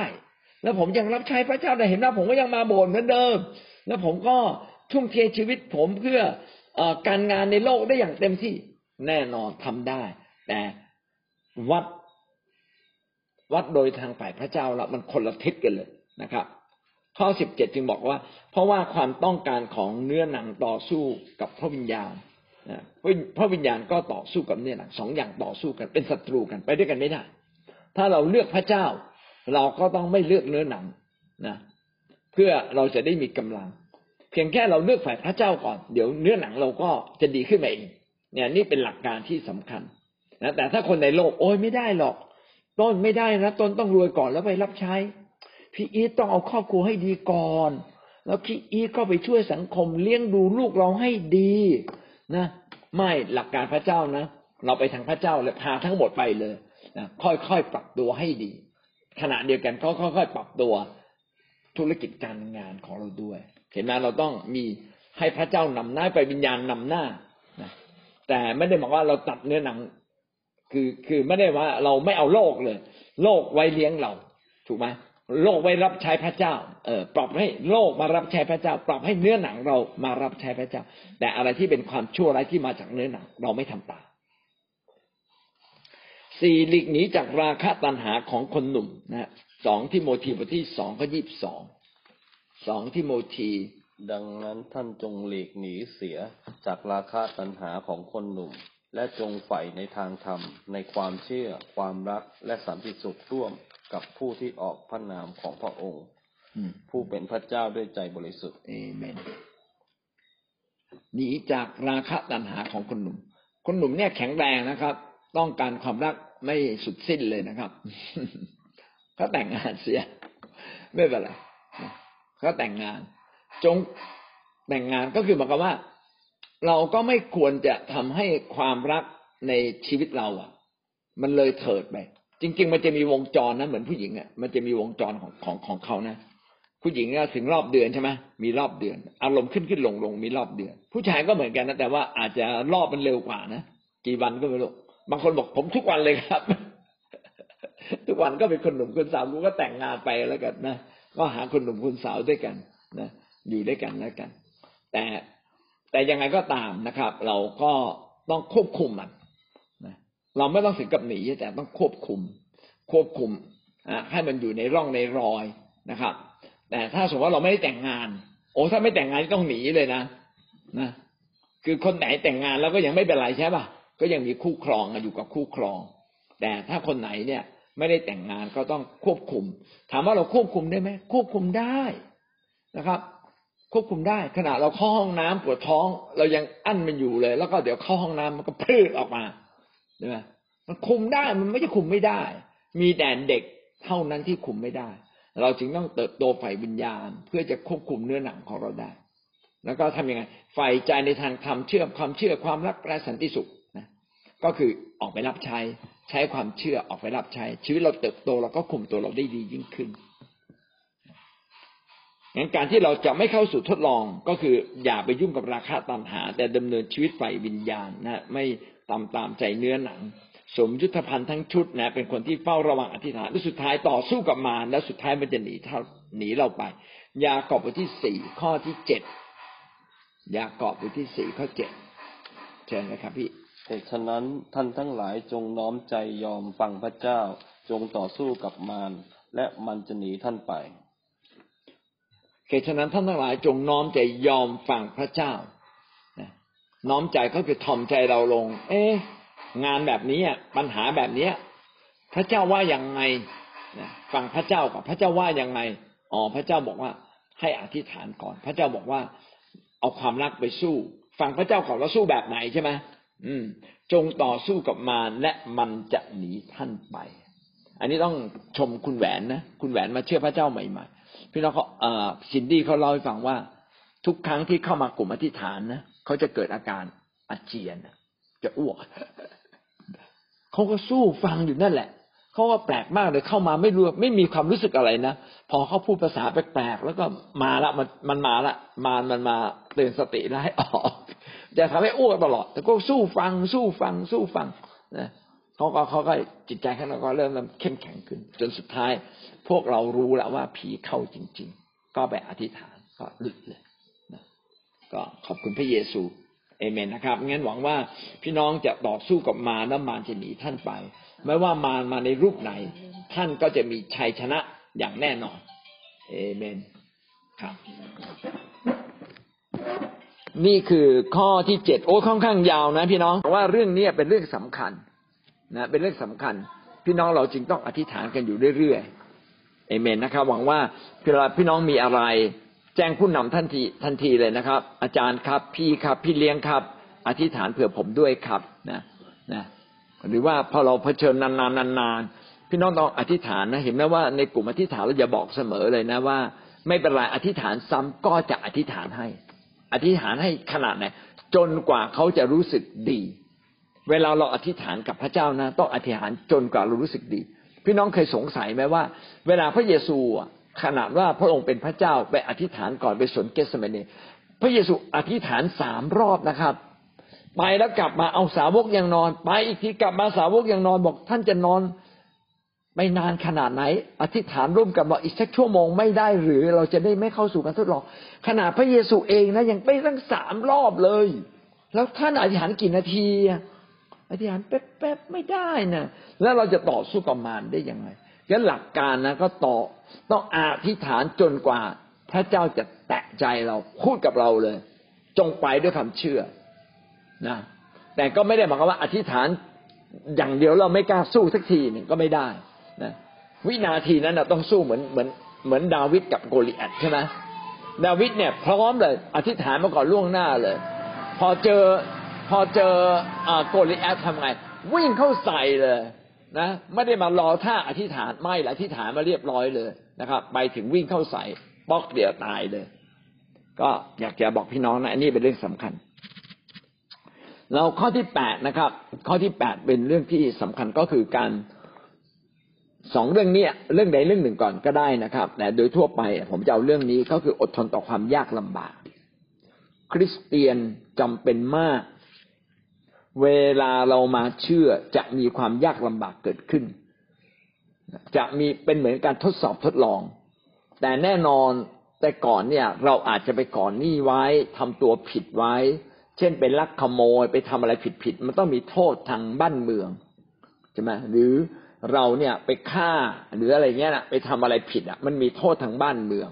แล้วผมยังรับใช้พระเจ้าแต่เห็นว่าผมก็ยังมาโบสถ์เหมือนเดิม แล้วผมก็ ทุ่มเทชีวิตผมเพื่ออการงานในโลกได้อย่างเต็มที่แน่นอนทำได้ แต่วัดวัดโดยทางฝ่ายพระเจ้าละมันคนละทิศกันเลยนะครับ ข้อสิบเจ็ดจึงบอกว่า เพราะว่าความต้องการของเนื้อหนังต่อสู้กับพระวิญญาณพระวิญญาณก็ต่อสู้กับเนื้อหนังสองอย่างต่อสู้กันเป็นศัตรูกันไปด้วยกันไม่ได้ ถ้าเราเลือกพระเจ้า เราก็ต้องไม่เลือกเนื้อหนังนะเพื่อเราจะได้มีกำลัง เพียงแค่เราเลือกฝ่ายพระเจ้าก่อน เดี๋ยวเนื้อหนังเราก็จะดีขึ้นมาเอง เนี่ยนี่เป็นหลักการที่สำคัญนะแต่ถ้าคนในโลกโอ้ยไม่ได้หรอก ต้นไม่ได้นะต้นต้องรวยก่อนแล้วไปรับใช้ พี่อีทต้องเอาครอบครัวให้ดีก่อน แล้วพี่อีทก็ไปช่วยสังคมเลี้ยงดูลูกเราให้ดีนะไม่หลักการพระเจ้านะเราไปทางพระเจ้าเลยพาทั้งหมดไปเลยนะค่อยๆปรับตัวให้ดี ขณะเดียวกันก็ค่อยๆปรับตัวธุรกิจการงานของเราด้วย เห็นไหมเราต้องมีให้พระเจ้านำหน้าไปวิญญาณนำหน้าแต่ไม่ได้บอกว่าเราตัดเนื้อหนัง คือคือไม่ได้ว่าเราไม่เอาโลกเลย โลกไว้เลี้ยงเรา ถูกไหมโลกไว้รับใช้พระเจ้า เออปรับให้โลกมารับใช้พระเจ้า ปรับให้เนื้อหนังเรามารับใช้พระเจ้า แต่อะไรที่เป็นความชั่วร้ายที่มาจากเนื้อหนัง เราไม่ทำตามสี่หลีกหนีจากราคะตัณหาของคนหนุ่มนะสองที่โมทีบทที่สองก็ยี่สิบสอง สองที่โมทีดังนั้นท่านจงหลีกหนีเสียจากราคะตัณหาของคนหนุ่ม และจงใฝ่ในทางธรรม ในความเชื่อ ความรักและสันติสุขร่วมกับผู้ที่ออกพระนามของพระองค์ ผู้เป็นพระเจ้าด้วยใจบริสุทธิ์เอเมนหนีจากราคะตัณหาของคนหนุ่ม คนหนุ่มเนี่ยแข็งแรงนะครับ ต้องการความรักไม่สุดสิ้นเลยนะครับเขาแต่งงานเสีย ไม่เป็นไร เขาแต่งงาน จงแต่งงานก็คือหมายความว่า เราก็ไม่ควรจะทำให้ความรักในชีวิตเราอะ มันเลยเถิดไปจริง ๆ มันจะมีวงจรนะเหมือนผู้หญิงอะมันจะมีวงจรของของของเขานะผู้หญิงก็ถึงรอบเดือนใช่ไหมมีรอบเดือน อารมณ์ขึ้นขึ้นลงลงมีรอบเดือน ผู้ชายก็เหมือนกันนะแต่ว่าอาจจะรอบมันเร็วกว่านะกี่วันก็ไม่รู้บางคนบอกผมทุกวันเลยครับ ทุกวันก็เป็นคนหนุ่มคนสาวกูก็แต่งงานไปแล้วกันนะ ก็หาคนหนุ่มคนสาวด้วยกันนะอยู่ด้วยกันแล้วกัน แต่แต่ยังไงก็ตามนะครับ เราก็ต้องควบคุมมันนะเราไม่ต้องถึงกับหนีแต่ต้องควบคุม ควบคุมให้มันอยู่ในร่องในรอยนะครับ แต่ถ้าสมมติว่าเราไม่ได้แต่งงาน โอ้ถ้าไม่แต่งงานต้องหนีเลยนะนะ คือคนไหนแต่งงานแล้วก็ยังไม่เป็นไรใช่ป่ะก็ยังมีคู่ครองอยู่กับคู่ครอง แต่ถ้าคนไหนเนี่ย ไม่ได้แต่งงานก็ต้องควบคุม ถามว่าเราควบคุมได้ไหมควบคุมได้นะครับ ควบคุมได้ ขณะเราเข้าห้องน้ำปวดท้อง เรายังอั้นมันอยู่เลย แล้วก็เดี๋ยวเข้าห้องน้ำมันก็พืดออกมาใช่ไหมมันคุมได้มันไม่ใช่คุมไม่ได้ มีแต่เด็กเท่านั้นที่คุมไม่ได้ เราจึงต้องเติบโตฝ่ายวิญญาณ เพื่อจะควบคุมเนื้อหนังของเราได้ แล้วก็ทํำยังไงฝ่ายใจในทางธรรมเชื่อความเชื่อความรักและสันติสุขนะก็คือออกไปรับใช้ ใช้ความเชื่อออกไปรับใช้ ชีวิตเราเติบโตเราก็คุมตัวเราได้ดียิ่งขึ้นงั้นการที่เราจะไม่เข้าสู่ทดลองก็คืออย่าไปยุ่งกับราคาตันหา แต่ดำเนินชีวิตฝ่ายวิญญาณนะไม่ตามตามใจเนื้อหนัง สมยุทธภัณฑ์ทั้งชุดนะ เป็นคนที่เฝ้าระวังอธิษฐานและสุดท้ายต่อสู้กับมารแล้วสุดท้ายมันจะหนีเท่าหนีเราไป ยากอบบทที่สี่ข้อที่เจ็ดยากอบบทที่สี่ข้อเจ็ดเชิญนะครับพี่ เหตุฉะนั้นท่านทั้งหลายจงน้อมใจยอมฟังพระเจ้า จงต่อสู้กับมารและมันจะหนีท่านไปเหตุฉะนั้นท่านทั้งหลายจงน้อมใจยอมฟังพระเจ้าน้อมใจก็คือทอมใจเราลง เอ๊งานแบบนี้ปัญหาแบบนี้พระเจ้าว่าอย่างไงฟังพระเจ้ากับพระเจ้าว่าอย่างไงอ๋อพระเจ้าบอกว่าให้อธิษฐานก่อน พระเจ้าบอกว่า เอาความรักไปสู้ ฟังพระเจ้าก่อนแล้วสู้แบบไหนใช่ไหม อืม จงต่อสู้กับมารและมันจะหนีท่านไป อันนี้ต้องชมคุณแหวนนะคุณแหวนมาเชื่อพระเจ้าใหม่ๆพี่น้องเขาเอ่อซินดี้เขาเล่าให้ฟังว่า ทุกครั้งที่เข้ามากลุ่มอธิษฐานนะเขาจะเกิดอาการอาเจียนจะอ้วกเขาก็สู้ฟังอยู่นั่นแหละเขาก็แปลกมากเลยเข้ามาไม่รู้ไม่มีความรู้สึกอะไรนะพอเขาพูดภาษาแปลกๆแล้วก็มาละมันมันมาละมามันมาเตือนสติแล้วให้ออก จะทำให้อ้วกตลอด แต่ก็สู้ฟัง สู้ฟัง สู้ฟังนะเขาก็เขาก็จิตใจเขาก็เริ่มเข้มแข็งขึ้น จนสุดท้าย พวกเรารู้แล้วว่าผีเข้าจริง ๆ ก็ไปอธิษฐานก็หลุดเลยนะก็ขอบคุณพระเยซูเอเมนนะครับงั้นหวังว่าพี่น้องจะต่อสู้กับมารแล้วมารจะหนีท่านไป ไม่ว่ามารมาในรูปไหน ท่านก็จะมีชัยชนะอย่างแน่นอน เอเมนครับ นี่คือข้อที่เจ็ดโอ้ค่อนข้างยาวนะพี่น้องว่าเรื่องนี้เป็นเรื่องสำคัญนะเป็นเรื่องสำคัญ พี่น้องเราจึงต้องอธิษฐานกันอยู่เรื่อยๆเอเมนนะครับ หวังว่าเวลาพี่น้องมีอะไร แจ้งผู้นำทันทีทันทีเลยนะครับ อาจารย์ครับ พี่ครับ พี่เลี้ยงครับ อธิษฐานเผื่อผมด้วยครับนะนะหรือว่าพอเราเผชิญนานๆนานๆพี่น้องต้องอธิษฐานนะเห็นไหมว่าในกลุ่มอธิษฐานเราจะบอกเสมอเลยนะว่า ไม่เป็นไรอธิษฐานซ้ำก็จะอธิษฐานให้ อธิษฐานให้ขนาดไหนจนกว่าเขาจะรู้สึกดี เวลาเราอธิษฐานกับพระเจ้านะ ต้องอธิษฐานจนกว่าเรารู้สึกดี พี่น้องเคยสงสัยไหมว่า เวลาพระเยซูขนาดว่าพระองค์เป็นพระเจ้าไปอธิษฐานก่อนไปสวนเกสเมเนพระเยซูอธิษฐานสามรอบนะครับ ไปแล้วกลับมาเอาสาวกยังนอน ไปอีกทีกลับมาสาวกยังนอนบอกท่านจะนอน ไม่นานขนาดไหน อธิษฐานร่วมกันว่าอีกสักชั่วโมงไม่ได้หรือเราจะได้ไม่เข้าสู่การทดลองขนาดพระเยซูเองนะยังไปตั้งสามรอบเลย แล้วท่านอธิษฐานกี่นาทีอธิษฐานแป๊บๆไม่ได้นะแล้วเราจะต่อสู้กับมารได้ยังไงงั้นหลักการนะก็ต่อต้องอธิษฐานจนกว่า พระเจ้าจะแตะใจเราพูดกับเราเลย จงไปด้วยความเชื่อนะแต่ก็ไม่ได้หมายความว่าอธิษฐานอย่างเดียวเราไม่กล้าสู้สักทีหนึ่งก็ไม่ได้ วินาทีนั้นเราต้องสู้เหมือนเหมือนเหมือนดาวิดกับโกลิแอตใช่ไหมดาวิดเนี่ยพร้อมเลย อธิษฐานมาก่อนล่วงหน้าเลย พอเจอพอเจอโกลิแอตทำไงวิ่งเข้าใส่เลยนะไม่ได้มารอท่าอธิษฐานไม่ละอธิษฐานมาเรียบร้อยเลยนะครับ ไปถึงวิ่งเข้าใส่ป๊อกเดียวตายเลย ก็อยากจะบอกพี่น้องนะอันนี้เป็นเรื่องสำคัญ เราข้อที่แปดนะครับ ข้อที่แปดเป็นเรื่องที่สำคัญก็คือการ สองเรื่องนี้เรื่องใดเรื่องหนึ่งก่อนก็ได้นะครับ แต่โดยทั่วไปผมจะเอาเรื่องนี้ก็คืออดทนต่อความยากลำบาก คริสเตียนจำเป็นมาก เวลาเรามาเชื่อจะมีความยากลำบากเกิดขึ้น จะมีเป็นเหมือนการทดสอบทดลอง แต่แน่นอนแต่ก่อนเนี่ย เราอาจจะไปก่อนหนี้ไว้ทำตัวผิดไว้ เช่นเป็นลักขโมยไปทำอะไรผิดๆมันต้องมีโทษทางบ้านเมืองใช่ไหมหรือ เราเนี่ยไปฆ่าหรืออะไรเงี้ยนะไปทำอะไรผิดอะ มันมีโทษทางบ้านเมือง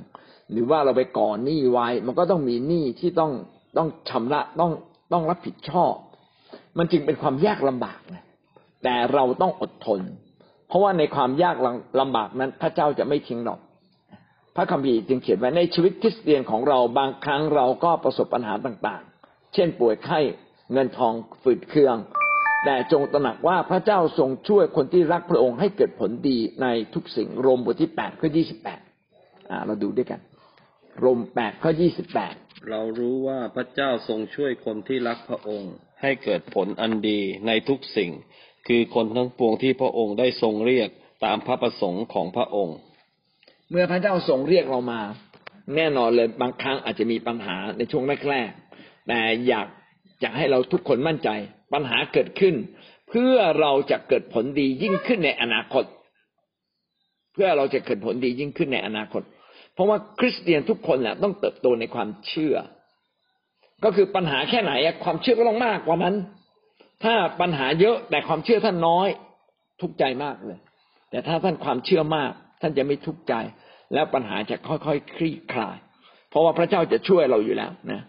หรือว่าเราไปก่อหนี้ไว้ มันก็ต้องมีหนี้ที่ต้องต้องชำระต้องต้องรับผิดชอบ มันจึงเป็นความยากลำบากนะแต่เราต้องอดทน เพราะว่าในความยากลำบากนั้น พระเจ้าจะไม่ทิ้งเราพระคัมภีร์จึงเขียนไว้ในชีวิตคริสเตียนของเราบางครั้งเราก็ประสบปัญหาต่างๆ เช่นป่วยไข้เงินทองฝืดเคือง แต่จงตระหนักว่าพระเจ้าทรงช่วยคนที่รักพระองค์ให้เกิดผลดีในทุกสิ่งโรมบทที่แปดข้อยี่สิบแปดอ่าเราดูด้วยกันโรมแปดข้อยี่สิบแปดเรารู้ว่าพระเจ้าทรงช่วยคนที่รักพระองค์ ให้เกิดผลอันดีในทุกสิ่ง คือคนทั้งปวงที่พระองค์ได้ทรงเรียกตามพระประสงค์ของพระองค์ เมื่อพระเจ้าทรงเรียกเรามา แน่นอนเลยบางครั้งอาจจะมีปัญหาในช่วงแรกๆแต่อยากอยากให้เราทุกคนมั่นใจ ปัญหาเกิดขึ้น เพื่อเราจะเกิดผลดียิ่งขึ้นในอนาคต เพื่อเราจะเกิดผลดียิ่งขึ้นในอนาคต เพราะว่าคริสเตียนทุกคนแหละต้องเติบโตในความเชื่อ ก็คือปัญหาแค่ไหนความเชื่อก็ต้องมากกว่านั้น ถ้าปัญหาเยอะแต่ความเชื่อท่านน้อย ทุกใจมากเลย แต่ถ้าท่านความเชื่อมาก ท่านจะไม่ทุกข์ใจ แล้วปัญหาจะค่อยๆคลี่คลาย เพราะว่าพระเจ้าจะช่วยเราอยู่แล้วนะ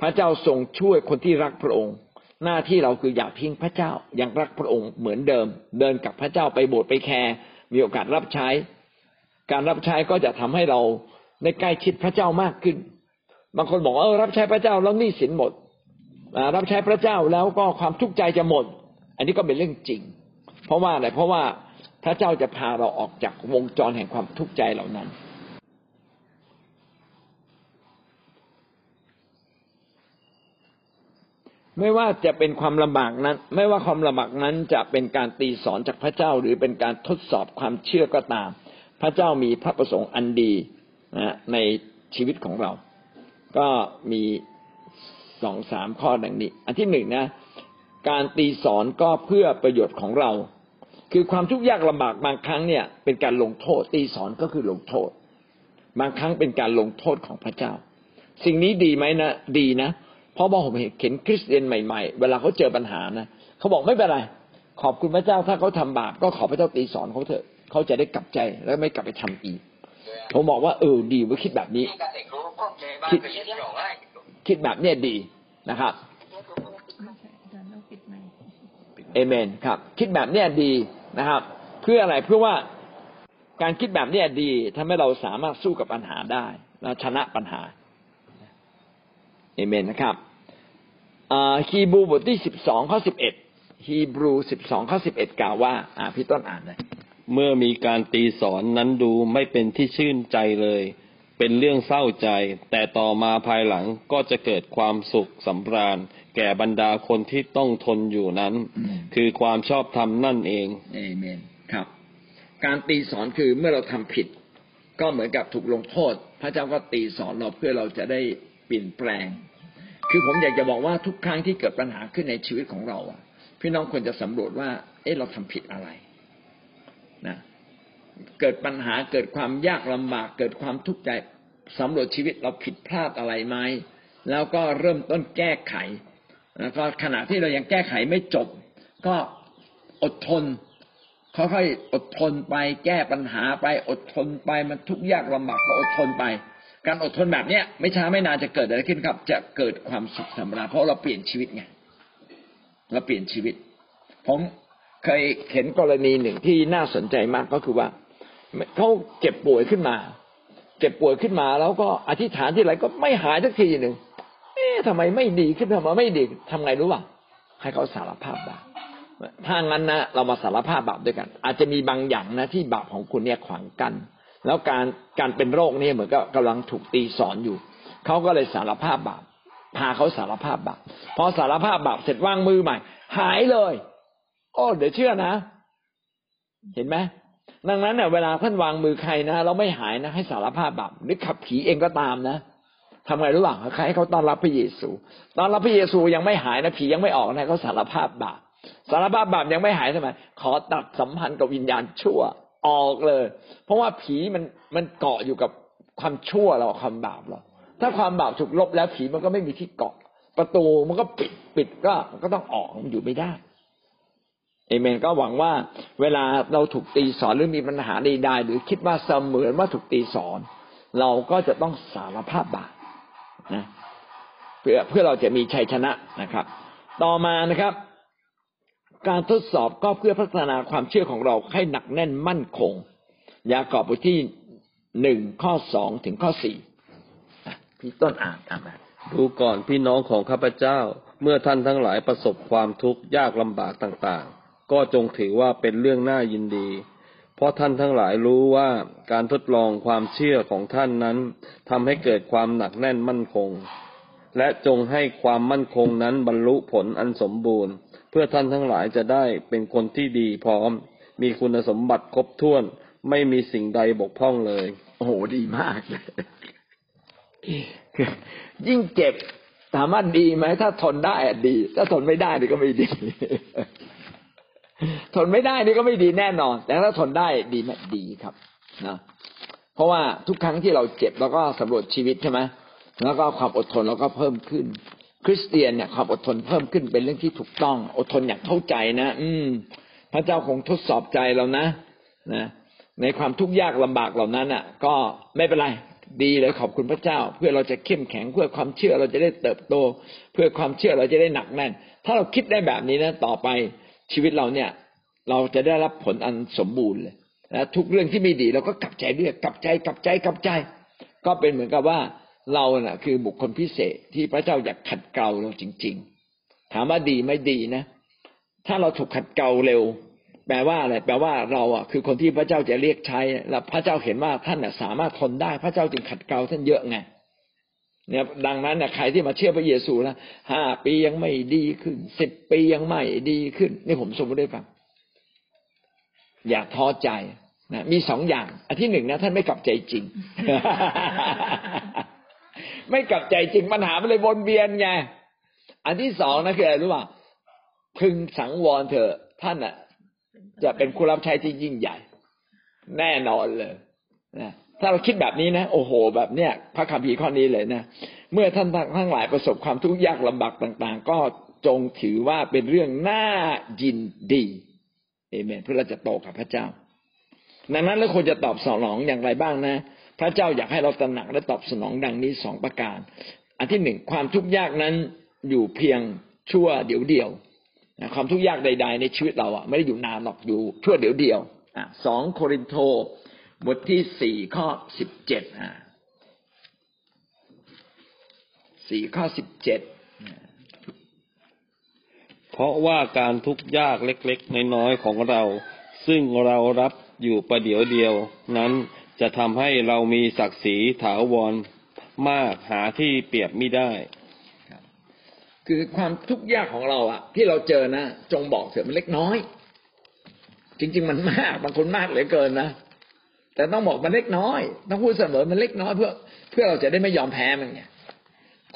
พระเจ้าทรงช่วยคนที่รักพระองค์ หน้าที่เราคืออย่าทิ้งพระเจ้ายังรักพระองค์เหมือนเดิม เดินกับพระเจ้าไปโบสถ์ไปแคร์มีโอกาสรับใช้ การรับใช้ก็จะทำให้เราได้ใกล้ชิดพระเจ้ามากขึ้น บางคนบอกว่าเออรับใช้พระเจ้าแล้วหนี้สินหมดรับใช้พระเจ้าแล้วก็ความทุกข์ใจจะหมด อันนี้ก็เป็นเรื่องจริง เพราะว่าอะไรเพราะว่าพระเจ้าจะพาเราออกจากวงจรแห่งความทุกข์ใจเหล่านั้น ไม่ว่าจะเป็นความลำบากนั้น ไม่ว่าความลำบากนั้นจะเป็นการตีสอนจากพระเจ้าหรือเป็นการทดสอบความเชื่อก็ตาม พระเจ้ามีพระประสงค์อันดีนะในชีวิตของเรา ก็มีสองสามข้อดังนี้ อันที่หนึ่งนะ การตีสอนก็เพื่อประโยชน์ของเรา คือความทุกข์ยากลำบากบางครั้งเนี่ย เป็นการลงโทษ ตีสอนก็คือลงโทษ บางครั้งเป็นการลงโทษของพระเจ้า สิ่งนี้ดีไหมนะ ดีนะเพราะว่าผมเห็นคริสเตียนใหม่ๆ เวลาเขาเจอปัญหานะเขาบอกไม่เป็นไร ขอบคุณพระเจ้าถ้าเขาทำบาปก็ขอพระเจ้าตีสอนเขาเถอะเขาจะได้กลับใจแล้วไม่กลับไปทำอีกผมบอกว่าเออดีว่าคิดแบบนี้คิดคิดแบบเนี้ยดีนะครับเอเมนครับ คิดแบบเนี้ยดีนะครับ เพื่ออะไรเพื่อว่าการคิดแบบเนี้ยดีทำให้เราสามารถสู้กับปัญหาได้และชนะปัญหา เอเมนนะครับฮีบรูบทที่สิบสองข้อสิบเอ็ดฮีบรูสิบสองข้อสิบเอ็ดกล่าวว่า อ่าพี่ต้นอ่านเลยเมื่อมีการตีสอนนั้นดูไม่เป็นที่ชื่นใจเลย เป็นเรื่องเศร้าใจ แต่ต่อมาภายหลังก็จะเกิดความสุขสำราญ แก่บรรดาคนที่ต้องทนอยู่นั้นอืมคือความชอบธรรมนั่นเองเอเมนครับ การตีสอนคือเมื่อเราทำผิด ก็เหมือนกับถูกลงโทษ พระเจ้าก็ตีสอนเราเพื่อเราจะได้ เปลี่ยนแปลง คือผมอยากจะบอกว่าทุกครั้งที่เกิดปัญหาขึ้นในชีวิตของเราอะ พี่น้องควรจะสำรวจว่า เอ๊ะเราทำผิดอะไรนะเกิดปัญหาเกิดความยากลำบาก เกิดความทุกข์ใจสำรวจชีวิตเราผิดพลาดอะไรไหมแล้วก็เริ่มต้นแก้ไข แล้วก็ขณะที่เรายังแก้ไขไม่จบ ก็อดทนค่อยๆอดทนไปแก้ปัญหาไปอดทนไปมันทุกข์ยากลำบากก็อดทนไป การอดทนแบบเนี้ยไม่ช้าไม่นานจะเกิดอะไรขึ้นครับ จะเกิดความสุขสำราญเพราะเราเปลี่ยนชีวิตไงเราเปลี่ยนชีวิต ผมเคยเห็นกรณีหนึ่งที่น่าสนใจมากก็คือว่าเขาเจ็บป่วยขึ้นมา เจ็บป่วยขึ้นมาแล้วก็อธิษฐานที่ไรก็ไม่หายสักทีหนึ่งเอ๊ะทำไมไม่ดีขึ้นทำไมไม่ดีทำไงรู้ป่ะให้เขาสารภาพบาปถ้างั้นนะเรามาสารภาพบาปด้วยกัน อาจจะมีบางอย่างนะที่บาปของคุณเนี่ยขวางกั้น แล้วการการเป็นโรคนี่เหมือนกับกำลังถูกตีสอนอยู่เขาก็เลยสารภาพบาปพาเขาสารภาพบาปพอสารภาพบาปเสร็จวางมือใหม่ หายเลย โอ้เดี๋ยวเชื่อนะ เห็นไหมดังนั้นเนี่ยเวลาท่านวางมือใครนะเราไม่หายนะให้สารภาพบาปหรือขับผีเองก็ตามนะทำไงรู้หรือเปล่าใครให้เขาต้อนรับพระเยซูต้อนรับพระเยซูยังไม่หายนะผียังไม่ออกนะเขาสารภาพบาปสารภาพบาปยังไม่หายทำไมขอตัดสัมพันธ์กับวิญญาณชั่ว ออกเลย เพราะว่าผีมันมันเกาะอยู่กับความชั่วเราความบาปเราถ้าความบาปถูกลบแล้วผีมันก็ไม่มีที่เกาะ ประตูมันก็ปิดปิดก็มันก็ต้องออกมันอยู่ไม่ได้เอเมนก็หวังว่าเวลาเราถูกตีสอนหรือมีปัญหาใดๆหรือคิดว่าเสมือนว่าถูกตีสอน เราก็จะต้องสารภาพบาปนะเพื่อเพื่อเราจะมีชัยชนะนะครับ ต่อมานะครับ การทดสอบก็เพื่อพัฒนาความเชื่อของเราให้หนักแน่นมั่นคง ยากอบบทที่หนึ่งข้อสองถึงข้อสี่พี่ต้นอ่านอ่านมาดูก่อนพี่น้องของข้าพเจ้า เมื่อท่านทั้งหลายประสบความทุกข์ยากลำบากต่างๆ ก็จงถือว่าเป็นเรื่องน่ายินดี เพราะท่านทั้งหลายรู้ว่าการทดลองความเชื่อของท่านนั้นทำให้เกิดความหนักแน่นมั่นคง และจงให้ความมั่นคงนั้นบรรลุผลอันสมบูรณ์ เพื่อท่านทั้งหลายจะได้เป็นคนที่ดีพร้อม มีคุณสมบัติครบถ้วน ไม่มีสิ่งใดบกพร่องเลย โอ้โหดีมากเลยยิ่งเจ็บถามว่าดีไหมถ้าทนได้ดี ถ้าทนไม่ได้นี่ก็ไม่ดี ทนไม่ได้นี่ก็ไม่ดีแน่นอน แต่ถ้าทนได้ดีไหมดีครับนะเพราะว่าทุกครั้งที่เราเจ็บเราก็สำรวจชีวิตใช่ไหมแล้วก็ความอดทนเราก็เพิ่มขึ้น คริสเตียนเนี่ยความอดทนเพิ่มขึ้นเป็นเรื่องที่ถูกต้อง อดทนอย่างเข้าใจนะ อืม พระเจ้าคงทดสอบใจเรานะนะในความทุกข์ยากลำบากเหล่านั้นอะ ก็ไม่เป็นไรดีเลยขอบคุณพระเจ้า เพื่อเราจะเข้มแข็งเพื่อความเชื่อเราจะได้เติบโต เพื่อความเชื่อเราจะได้หนักแน่น ถ้าเราคิดได้แบบนี้นะ ต่อไปชีวิตเราเนี่ย เราจะได้รับผลอันสมบูรณ์เลยนะทุกเรื่องที่ไม่ดีเราก็กลับใจเรื่อยกลับใจกลับใจกลับใจ ก็เป็นเหมือนกับว่า เราเน่ะ คือบุคคลพิเศษที่พระเจ้าอยากขัดเกลาเราจริง ๆ ถามว่าดีไม่ดีนะ ถ้าเราถูกขัดเกลาเร็ว แปลว่าอะไรแปลว่าเราอะคือคนที่พระเจ้าจะเรียกใช้แล้วพระเจ้าเห็นว่าท่านน่ะสามารถทนได้ พระเจ้าจึงขัดเกลาท่านเยอะไงเนี่ยดังนั้นเนี่ยใครที่มาเชื่อพระเยซูนะห้าปียังไม่ดีขึ้นสิบปียังไม่ดีขึ้น นี่ผมสมมติได้ฟังอย่าท้อใจนะมีสองอย่าง อันที่หนึ่งนะท่านไม่กลับใจจริง ไม่กลับใจจริงปัญหามันเลยวนเวียนไงอันที่สองนะคืออะไรรู้ป่ะพึงสังวรเถอะท่านอะ จะเป็นผู้รับใช้ที่ยิ่งใหญ่ แน่นอนเลยนะถ้าเราคิดแบบนี้นะ โอ้โห แบบเนี้ยพระคัมภีร์ข้อนี้เลยนะเมื่อท่านทั้งหลายประสบความทุกข์ยากลำบากต่าง ๆ ก็จงถือว่าเป็นเรื่องน่ายินดีเอเมนเพื่อเราจะโตกับพระเจ้า ดังนั้นเราควรจะตอบสนองอย่างไรบ้างนะ พระเจ้าอยากให้เราตระหนักและตอบสนองดังนี้สองประการ อันที่หนึ่งความทุกข์ยากนั้นอยู่เพียงชั่วเดียวเดียวความทุกข์ยากใด ๆ ในชีวิตเราอะไม่ได้อยู่นานหรอกอยู่ชั่วเดียวเดียวสองโครินโตบทที่สี่ข้อสิบเจ็ดสี่ข้อสิบเจ็ดเพราะว่าการทุกข์ยากเล็ก ๆ น้อยๆของเรา ซึ่งเรารับอยู่ประเดี๋ยวเดียวนั้น จะทำให้เรามีศักดิ์ศรีถาวรมากหาที่เปรียบไม่ได้ คือความทุกข์ยากของเราอะที่เราเจอนะจงบอกเถอะมันเล็กน้อย จริง ๆ มันมากบางคนมากเหลือเกินนะแต่ต้องบอกมันเล็กน้อยต้องพูดเสมอมันเล็กน้อยเพื่อ เพื่อเราจะได้ไม่ยอมแพ้มันไง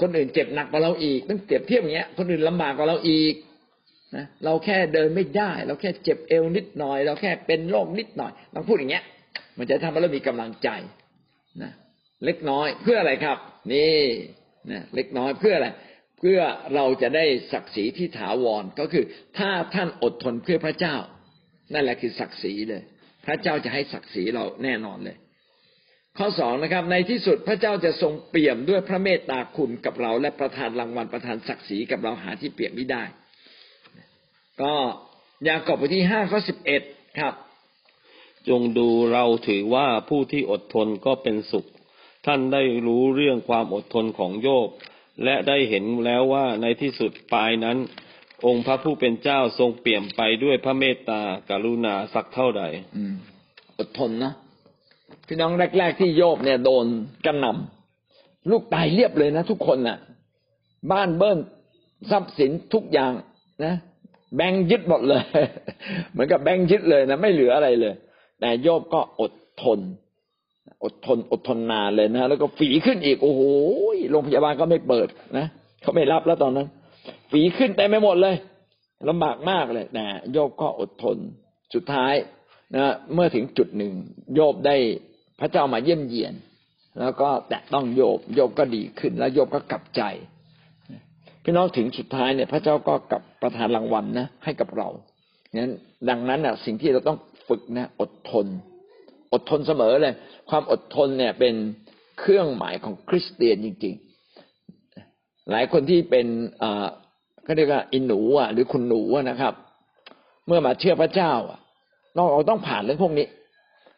คนอื่นเจ็บหนักกว่าเราอีกต้องเปรียบเทียบอย่างเงี้ย คนอื่นลำบากกว่าเราอีกนะเราแค่เดินไม่ได้ เราแค่เจ็บเอวนิดหน่อย เราแค่เป็นโรคนิดหน่อยต้องพูดอย่างเงี้ย มันจะทำให้เรามีกำลังใจนะเล็กน้อยเพื่ออะไรครับ นี่นะเล็กน้อยเพื่ออะไรเพื่อเราจะได้ศักดิ์ศรีที่ถาวรก็คือ ถ้าท่านอดทนเพื่อพระเจ้า นั่นแหละคือศักดิ์ศรีเลย พระเจ้าจะให้ศักดิ์ศรีเราแน่นอนเลย ข้อสองนะครับ ในที่สุดพระเจ้าจะทรงเปี่ยมด้วยพระเมตตาคุณกับเรา และประทานรางวัลประทานศักดิ์ศรีกับเราหาที่เปรียบไม่ได้ ก็ยากอบบทที่ห้าข้อสิบเอ็ดครับ จงดูเราถือว่าผู้ที่อดทนก็เป็นสุข ท่านได้รู้เรื่องความอดทนของโยบ และได้เห็นแล้วว่าในที่สุดปลายนั้น องค์พระผู้เป็นเจ้าทรงเปี่ยมไปด้วยพระเมตตากรุณาสักเท่าใดอดทนนะพี่น้องแรก ๆ ที่โยบเนี่ยโดนกระหน่ำลูกตายเรียบเลยนะทุกคนน่ะ บ้านเบิ้ลทรัพย์สินทุกอย่างนะ แบงยึดหมดเลย เหมือนกับแบงยึดเลยนะ ไม่เหลืออะไรเลย แต่โยบก็อดทน อดทนอดทนนานเลยนะแล้วก็ฝีขึ้นอีกโอ้โหโรงพยาบาลก็ไม่เปิดนะเขาไม่รับแล้วตอนนั้น ฝีขึ้นเต็มไปหมดเลยลำบากมากเลยแต่โยบก็อดทนสุดท้ายนะเมื่อถึงจุดหนึ่ง โยบได้พระเจ้ามาเยี่ยมเยียน แล้วก็แตะต้องโยบโยบก็ดีขึ้น แล้วโยบก็กลับใจพี่น้องถึงสุดท้ายเนี่ย พระเจ้าก็กลับประทานรางวัลนะให้กับเรานั้นดังนั้นอะ สิ่งที่เราต้อง ฝึกนะอดทน อดทนเสมอเลย ความอดทนเนี่ยเป็นเครื่องหมายของคริสเตียนจริง ๆ หลายคนที่เป็นอ่าก็เรียกว่าอินหนูอะหรือคุณหนูอะนะครับ เมื่อมาเชื่อพระเจ้าอะเราเราต้องผ่านเรื่องพวกนี้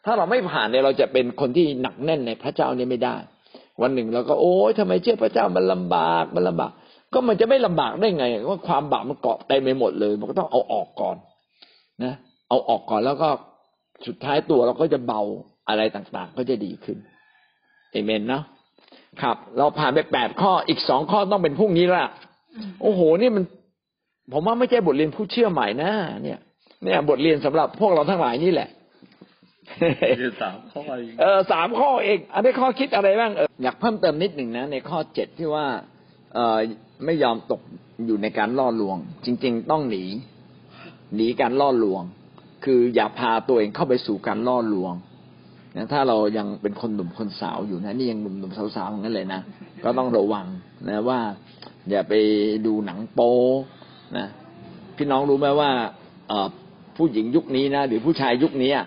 ถ้าเราไม่ผ่านเนี่ยเราจะเป็นคนที่หนักแน่นในพระเจ้านี่ไม่ได้ วันหนึ่งเราก็โอ๊ยทำไมเชื่อพระเจ้ามันลำบากมันลำบาก ก็มันจะไม่ลำบากได้ไงว่าความบาปมันเกาะเต็มไปหมดเลย มันก็ต้องเอาออกก่อนนะ เอาออกก่อนแล้วก็สุดท้ายตัวเราก็จะเบาอะไรต่างๆ ก็จะดีขึ้นเอเมนเนาะครับ เราผ่านไปแปดข้ออีกสองข้อต้องเป็นพรุ่งนี้ละโอ้โห นี่มัน ผมว่าไม่ใช่บทเรียนผู้เชื่อใหม่นะเนี่ย เนี่ย บทเรียนสำหรับพวกเราทั้งหลายนี่แหละคือสามข้อเองเออสามข้อเองอันนี้ข้อคิดอะไรบ้างเอออยากเพิ่มเติมนิดหนึ่งนะ ในข้อเจ็ดที่ว่า เออไม่ยอมตกอยู่ในการล่อลวง จริง ๆ ต้องหนี หนีการล่อลวง คืออย่าพาตัวเองเข้าไปสู่การล่อลวงนะถ้าเรายังเป็นคนหนุ่มคนสาวอยู่นะนี่ยังหนุ่มหนุ่มสาวๆอย่างนั้นเลยนะก็ต้องระวังนะว่า อย่าไปดูหนังโป๊นะพี่น้องรู้ไหมว่าเอผู้หญิงยุคนี้นะหรือผู้ชายยุคนี้อะ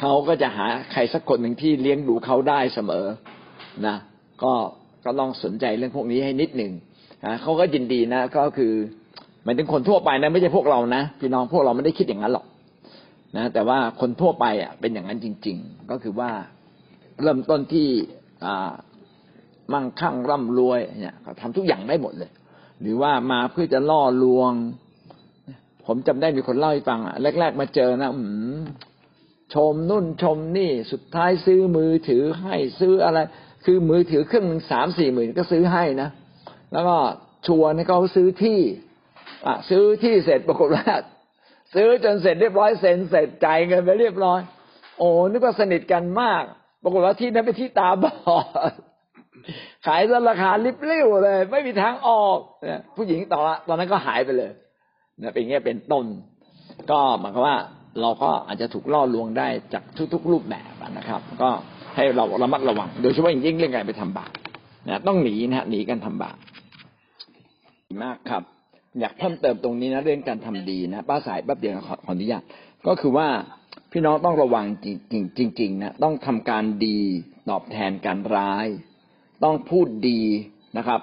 เขาก็จะหาใครสักคนหนึ่งที่เลี้ยงดูเขาได้เสมอนะก็ก็ต้องสนใจเรื่องพวกนี้ให้นิดหนึ่งนะเขาก็ยินดีนะ ก็คือหมายถึงคนทั่วไปนะ ไม่ใช่พวกเรานะพี่น้องพวกเราไม่ได้คิดอย่างนั้นหรอก นะแต่ว่าคนทั่วไปอะเป็นอย่างนั้นจริง ๆ ก็คือว่าเริ่มต้นที่อ่ามั่งคั่งร่ำรวยเนี่ยเขาทำทุกอย่างได้หมดเลย หรือว่ามาเพื่อจะล่อลวง ผมจำได้มีคนเล่าให้ฟังอะแรก ๆ มาเจอนะอืมชมนุ่นชมนี่สุดท้ายซื้อมือถือให้ซื้ออะไร คือมือถือเครื่องหนึ่งสามสี่หมื่นก็ซื้อให้นะแล้วก็ชวนให้เขาซื้อที่อะซื้อที่เสร็จปรากฏว่า ซื้อจนเสร็จเรียบร้อยเซ็นเสร็จจ่ายเงินไปเรียบร้อย โอ้นึกว่าสนิทกันมาก ปรากฏว่าที่นั้นเป็นที่ตาบอดขายซะราคาลิบเลิ่วเลย ไม่มีทางออกเนี่ยผู้หญิงตอนละตอนนั้นก็หายไปเลยนะเป็นเงี้ยเป็นต้น ก็หมายความว่าเราก็อาจจะถูกล่อลวงได้จากทุก ๆ รูปแบบนะครับ ก็ให้เราระมัดระวัง โดยเฉพาะอย่างยิ่งเรื่องการไปทำบาปนะต้องหนีนะฮะหนีการทำบาปมากครับ อยากเพิ่มเติมตรงนี้นะเรื่องการทำดีนะป้าสายแป๊บเดียวขออนุญาตก็คือว่าพี่น้องต้องระวังจริงจริงนะต้องทำการดีตอบแทนการร้าย ต้องพูดดีนะครับ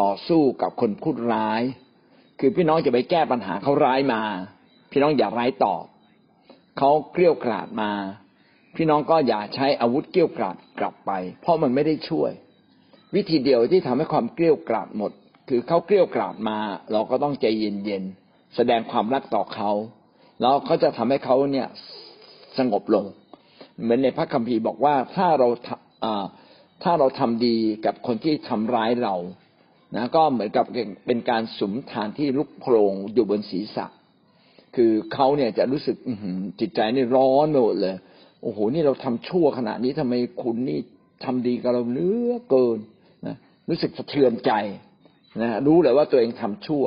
ต่อสู้กับคนพูดร้าย คือพี่น้องจะไปแก้ปัญหาเขาร้ายมา พี่น้องอย่าร้ายตอบเขาเกลี้ยกราดมา พี่น้องก็อย่าใช้อาวุธเกลี้ยวกราดกลับไป เพราะมันไม่ได้ช่วย วิธีเดียวที่ทำให้ความเกลี้ยวกราดหมด คือเขาเกลี้ยกราดมมา เราก็ต้องใจเย็นๆแสดงความรักต่อเขาแล้วก็จะทำให้เขาเนี่ยสงบลง เหมือนในพระคัมภีร์บอกว่าถ้าเราถ้าเราทำดีกับคนที่ทำร้ายเรานะก็เหมือนกับเป็นการสุมทานที่ลุกโพรงอยู่บนศีรษะ คือเขาเนี่ยจะรู้สึกจิตใจนี่ร้อนหมดเลย โอ้โหนี่เราทำชั่วขนาดนี้ทำไมคุณนี่ทำดีกับเราเนื้อเกินนะรู้สึกสะเทือนใจ นะรู้เลยว่าตัวเองทำชั่ว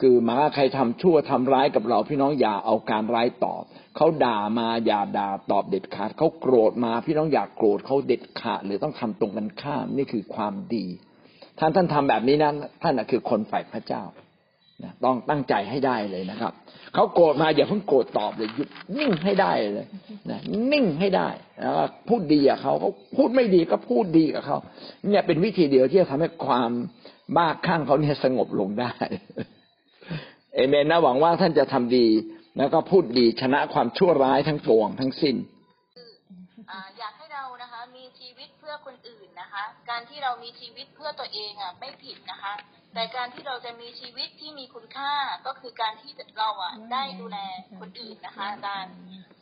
คือหมาใครทำชั่วทำร้ายกับเราพี่น้องอย่าเอาการร้ายตอบเขาด่ามาอย่าด่าตอบเด็ดขาดเขาโกรธมา พี่น้องอย่าโกรธเขาเด็ดขาดหรือต้องทำตรงกันข้ามนี่คือความดีท่านท่านทำแบบนี้นั้นท่านคือคนฝ่ายพระเจ้านะต้องตั้งใจให้ได้เลยนะครับเขาโกรธมาอย่าเพิ่งโกรธตอบเลยหยุดนิ่งให้ได้เลยนะนิ่งให้ได้แล้วพูดดีกับเขาเขาพูดไม่ดีก็พูดดีกับเขาเนี่ยเป็นวิธีเดียวที่จะทำให้ความ บ้าข้างเขาเนี่ยสงบลงได้เอเมนนะหวังว่าท่านจะทำดี แล้วก็พูดดีชนะความชั่วร้ายทั้งปวงทั้งสิ้นอยากให้เรานะคะมีชีชีวิตเพื่อคนอื่นนะคะ การที่เรามีชีวิตเพื่อตัวเองอะไม่ผิดนะคะ แต่การที่เราจะมีชีวิตที่มีคุณค่าก็คือการที่เราอะได้ดูแลคนอื่นนะคะอาจารย์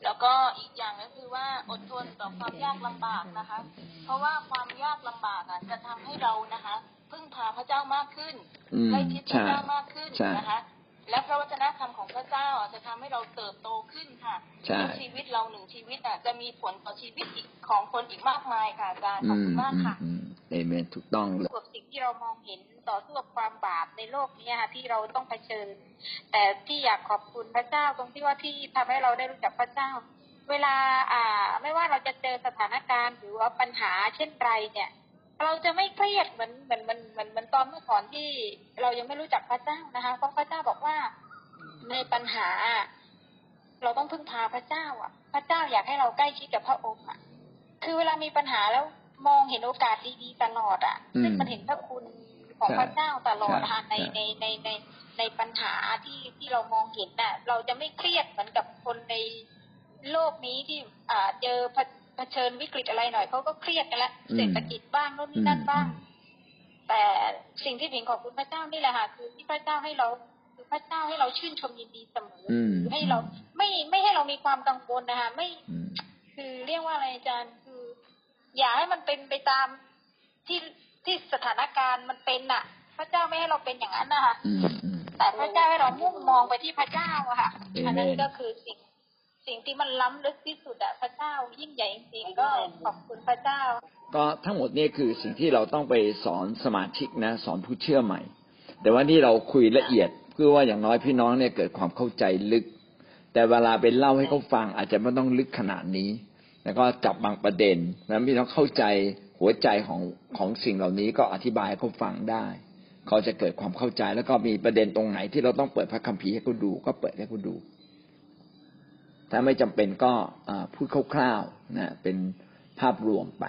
แล้วก็อีกอย่างก็คือว่าอดทนต่อความยากลำบากนะคะ เพราะว่าความยากลำบากอะจะทำให้เรานะคะ พึ่งพาพระเจ้ามากขึ้นอืมใกล้ชิดพระใช่เจ้ามากขึ้นใช่นะคะและพระวจนะธรรมของพระเจ้าอะจะทำให้เราเติบโตขึ้นค่ะใช่แล้วชีวิตเราหนึ่งชีวิตอะจะมีผลต่อชีวิตอีกของคนอีกมากมายค่ะอาจารย์ขอบคุณมากค่ะอืมเอเมนถูกต้องเลยกับสิ่งที่เรามองเห็นต่อสู้กับความบาปในโลกนี้ค่ะที่เราต้องเผชิญ แต่ที่อยากขอบคุณพระเจ้าตรงที่ว่าที่ทำให้เราได้รู้จักพระเจ้า เวลาอ่า ไม่ว่าเราจะเจอสถานการณ์หรือว่าปัญหาเช่นไรเนี่ย เราจะไม่เครียดเหมือนเหมือนเหมือนเหมือนเหมือนตอนเมื่อก่อนที่เรายังไม่รู้จักพระเจ้านะคะ เพราะพระเจ้าบอกว่าในปัญหา เราต้องพึ่งพาพระเจ้า อะ พระเจ้าอยากให้เราใกล้ชิดกับพระองค์อะ คือเวลามีปัญหาแล้วมองเห็นโอกาสดีๆตลอดอะอืมซึ่งมันเห็นพระคุณของใช่พระเจ้าตลอดใช่ค่ะในใช่ในในในในปัญหาที่ที่เรามองเห็นน่ะ เราจะไม่เครียดเหมือนกับคนในโลกนี้ที่อ่าเจอ เผเผชิญวิกฤตอะไรหน่อยเขาก็เครียดกันละอืมเศรษฐกิจบ้างโน่นนี่นั่นบ้าง แต่สิ่งที่ผิงขอบคุณพระเจ้านี่แหละค่ะคือที่พระเจ้าให้เราคือพระเจ้าให้เราชื่นชมยินดีเสมอออืมคือให้เราไม่ไม่ให้เรามีความกังวลนะคะไม่อืมคือเรียกว่าอะไรอาจารย์คือ อย่าให้มันเป็นไปตามที่ที่สถานการณ์มันเป็นน่ะ พระเจ้าไม่ให้เราเป็นอย่างนั้นนะคะอืมอืมแต่พระเจ้าให้เรามุ่งมองไปที่พระเจ้าอะค่ะ Amen อันนั้นก็คือสิ่ง สิ่งที่มันล้ำลึกที่สุดอะพระเจ้ายิ่งใหญ่จริงๆก็ขอบคุณพระเจ้า ก็ทั้งหมดนี่คือสิ่งที่เราต้องไปสอนสมาชิกนะ สอนผู้เชื่อใหม่ แต่ว่านี่เราคุยละเอียดเพื่อว่าอย่างน้อยพี่น้องเนี่ยเกิดความเข้าใจลึก แต่เวลาไปเล่าให้เขาฟังอาจจะไม่ต้องลึกขนาดนี้ แล้วก็จับบางประเด็นแล้วพี่น้องเข้าใจหัวใจของของสิ่งเหล่านี้ก็อธิบายให้เขาฟังได้เขาจะเกิดความเข้าใจแล้วก็มีประเด็นตรงไหนที่เราต้องเปิดพระคัมภีร์ให้เขาดู ก็เปิดให้เขาดู ถ้าไม่จำเป็นก็พูดคร่าวๆนะเป็นภาพรวมไป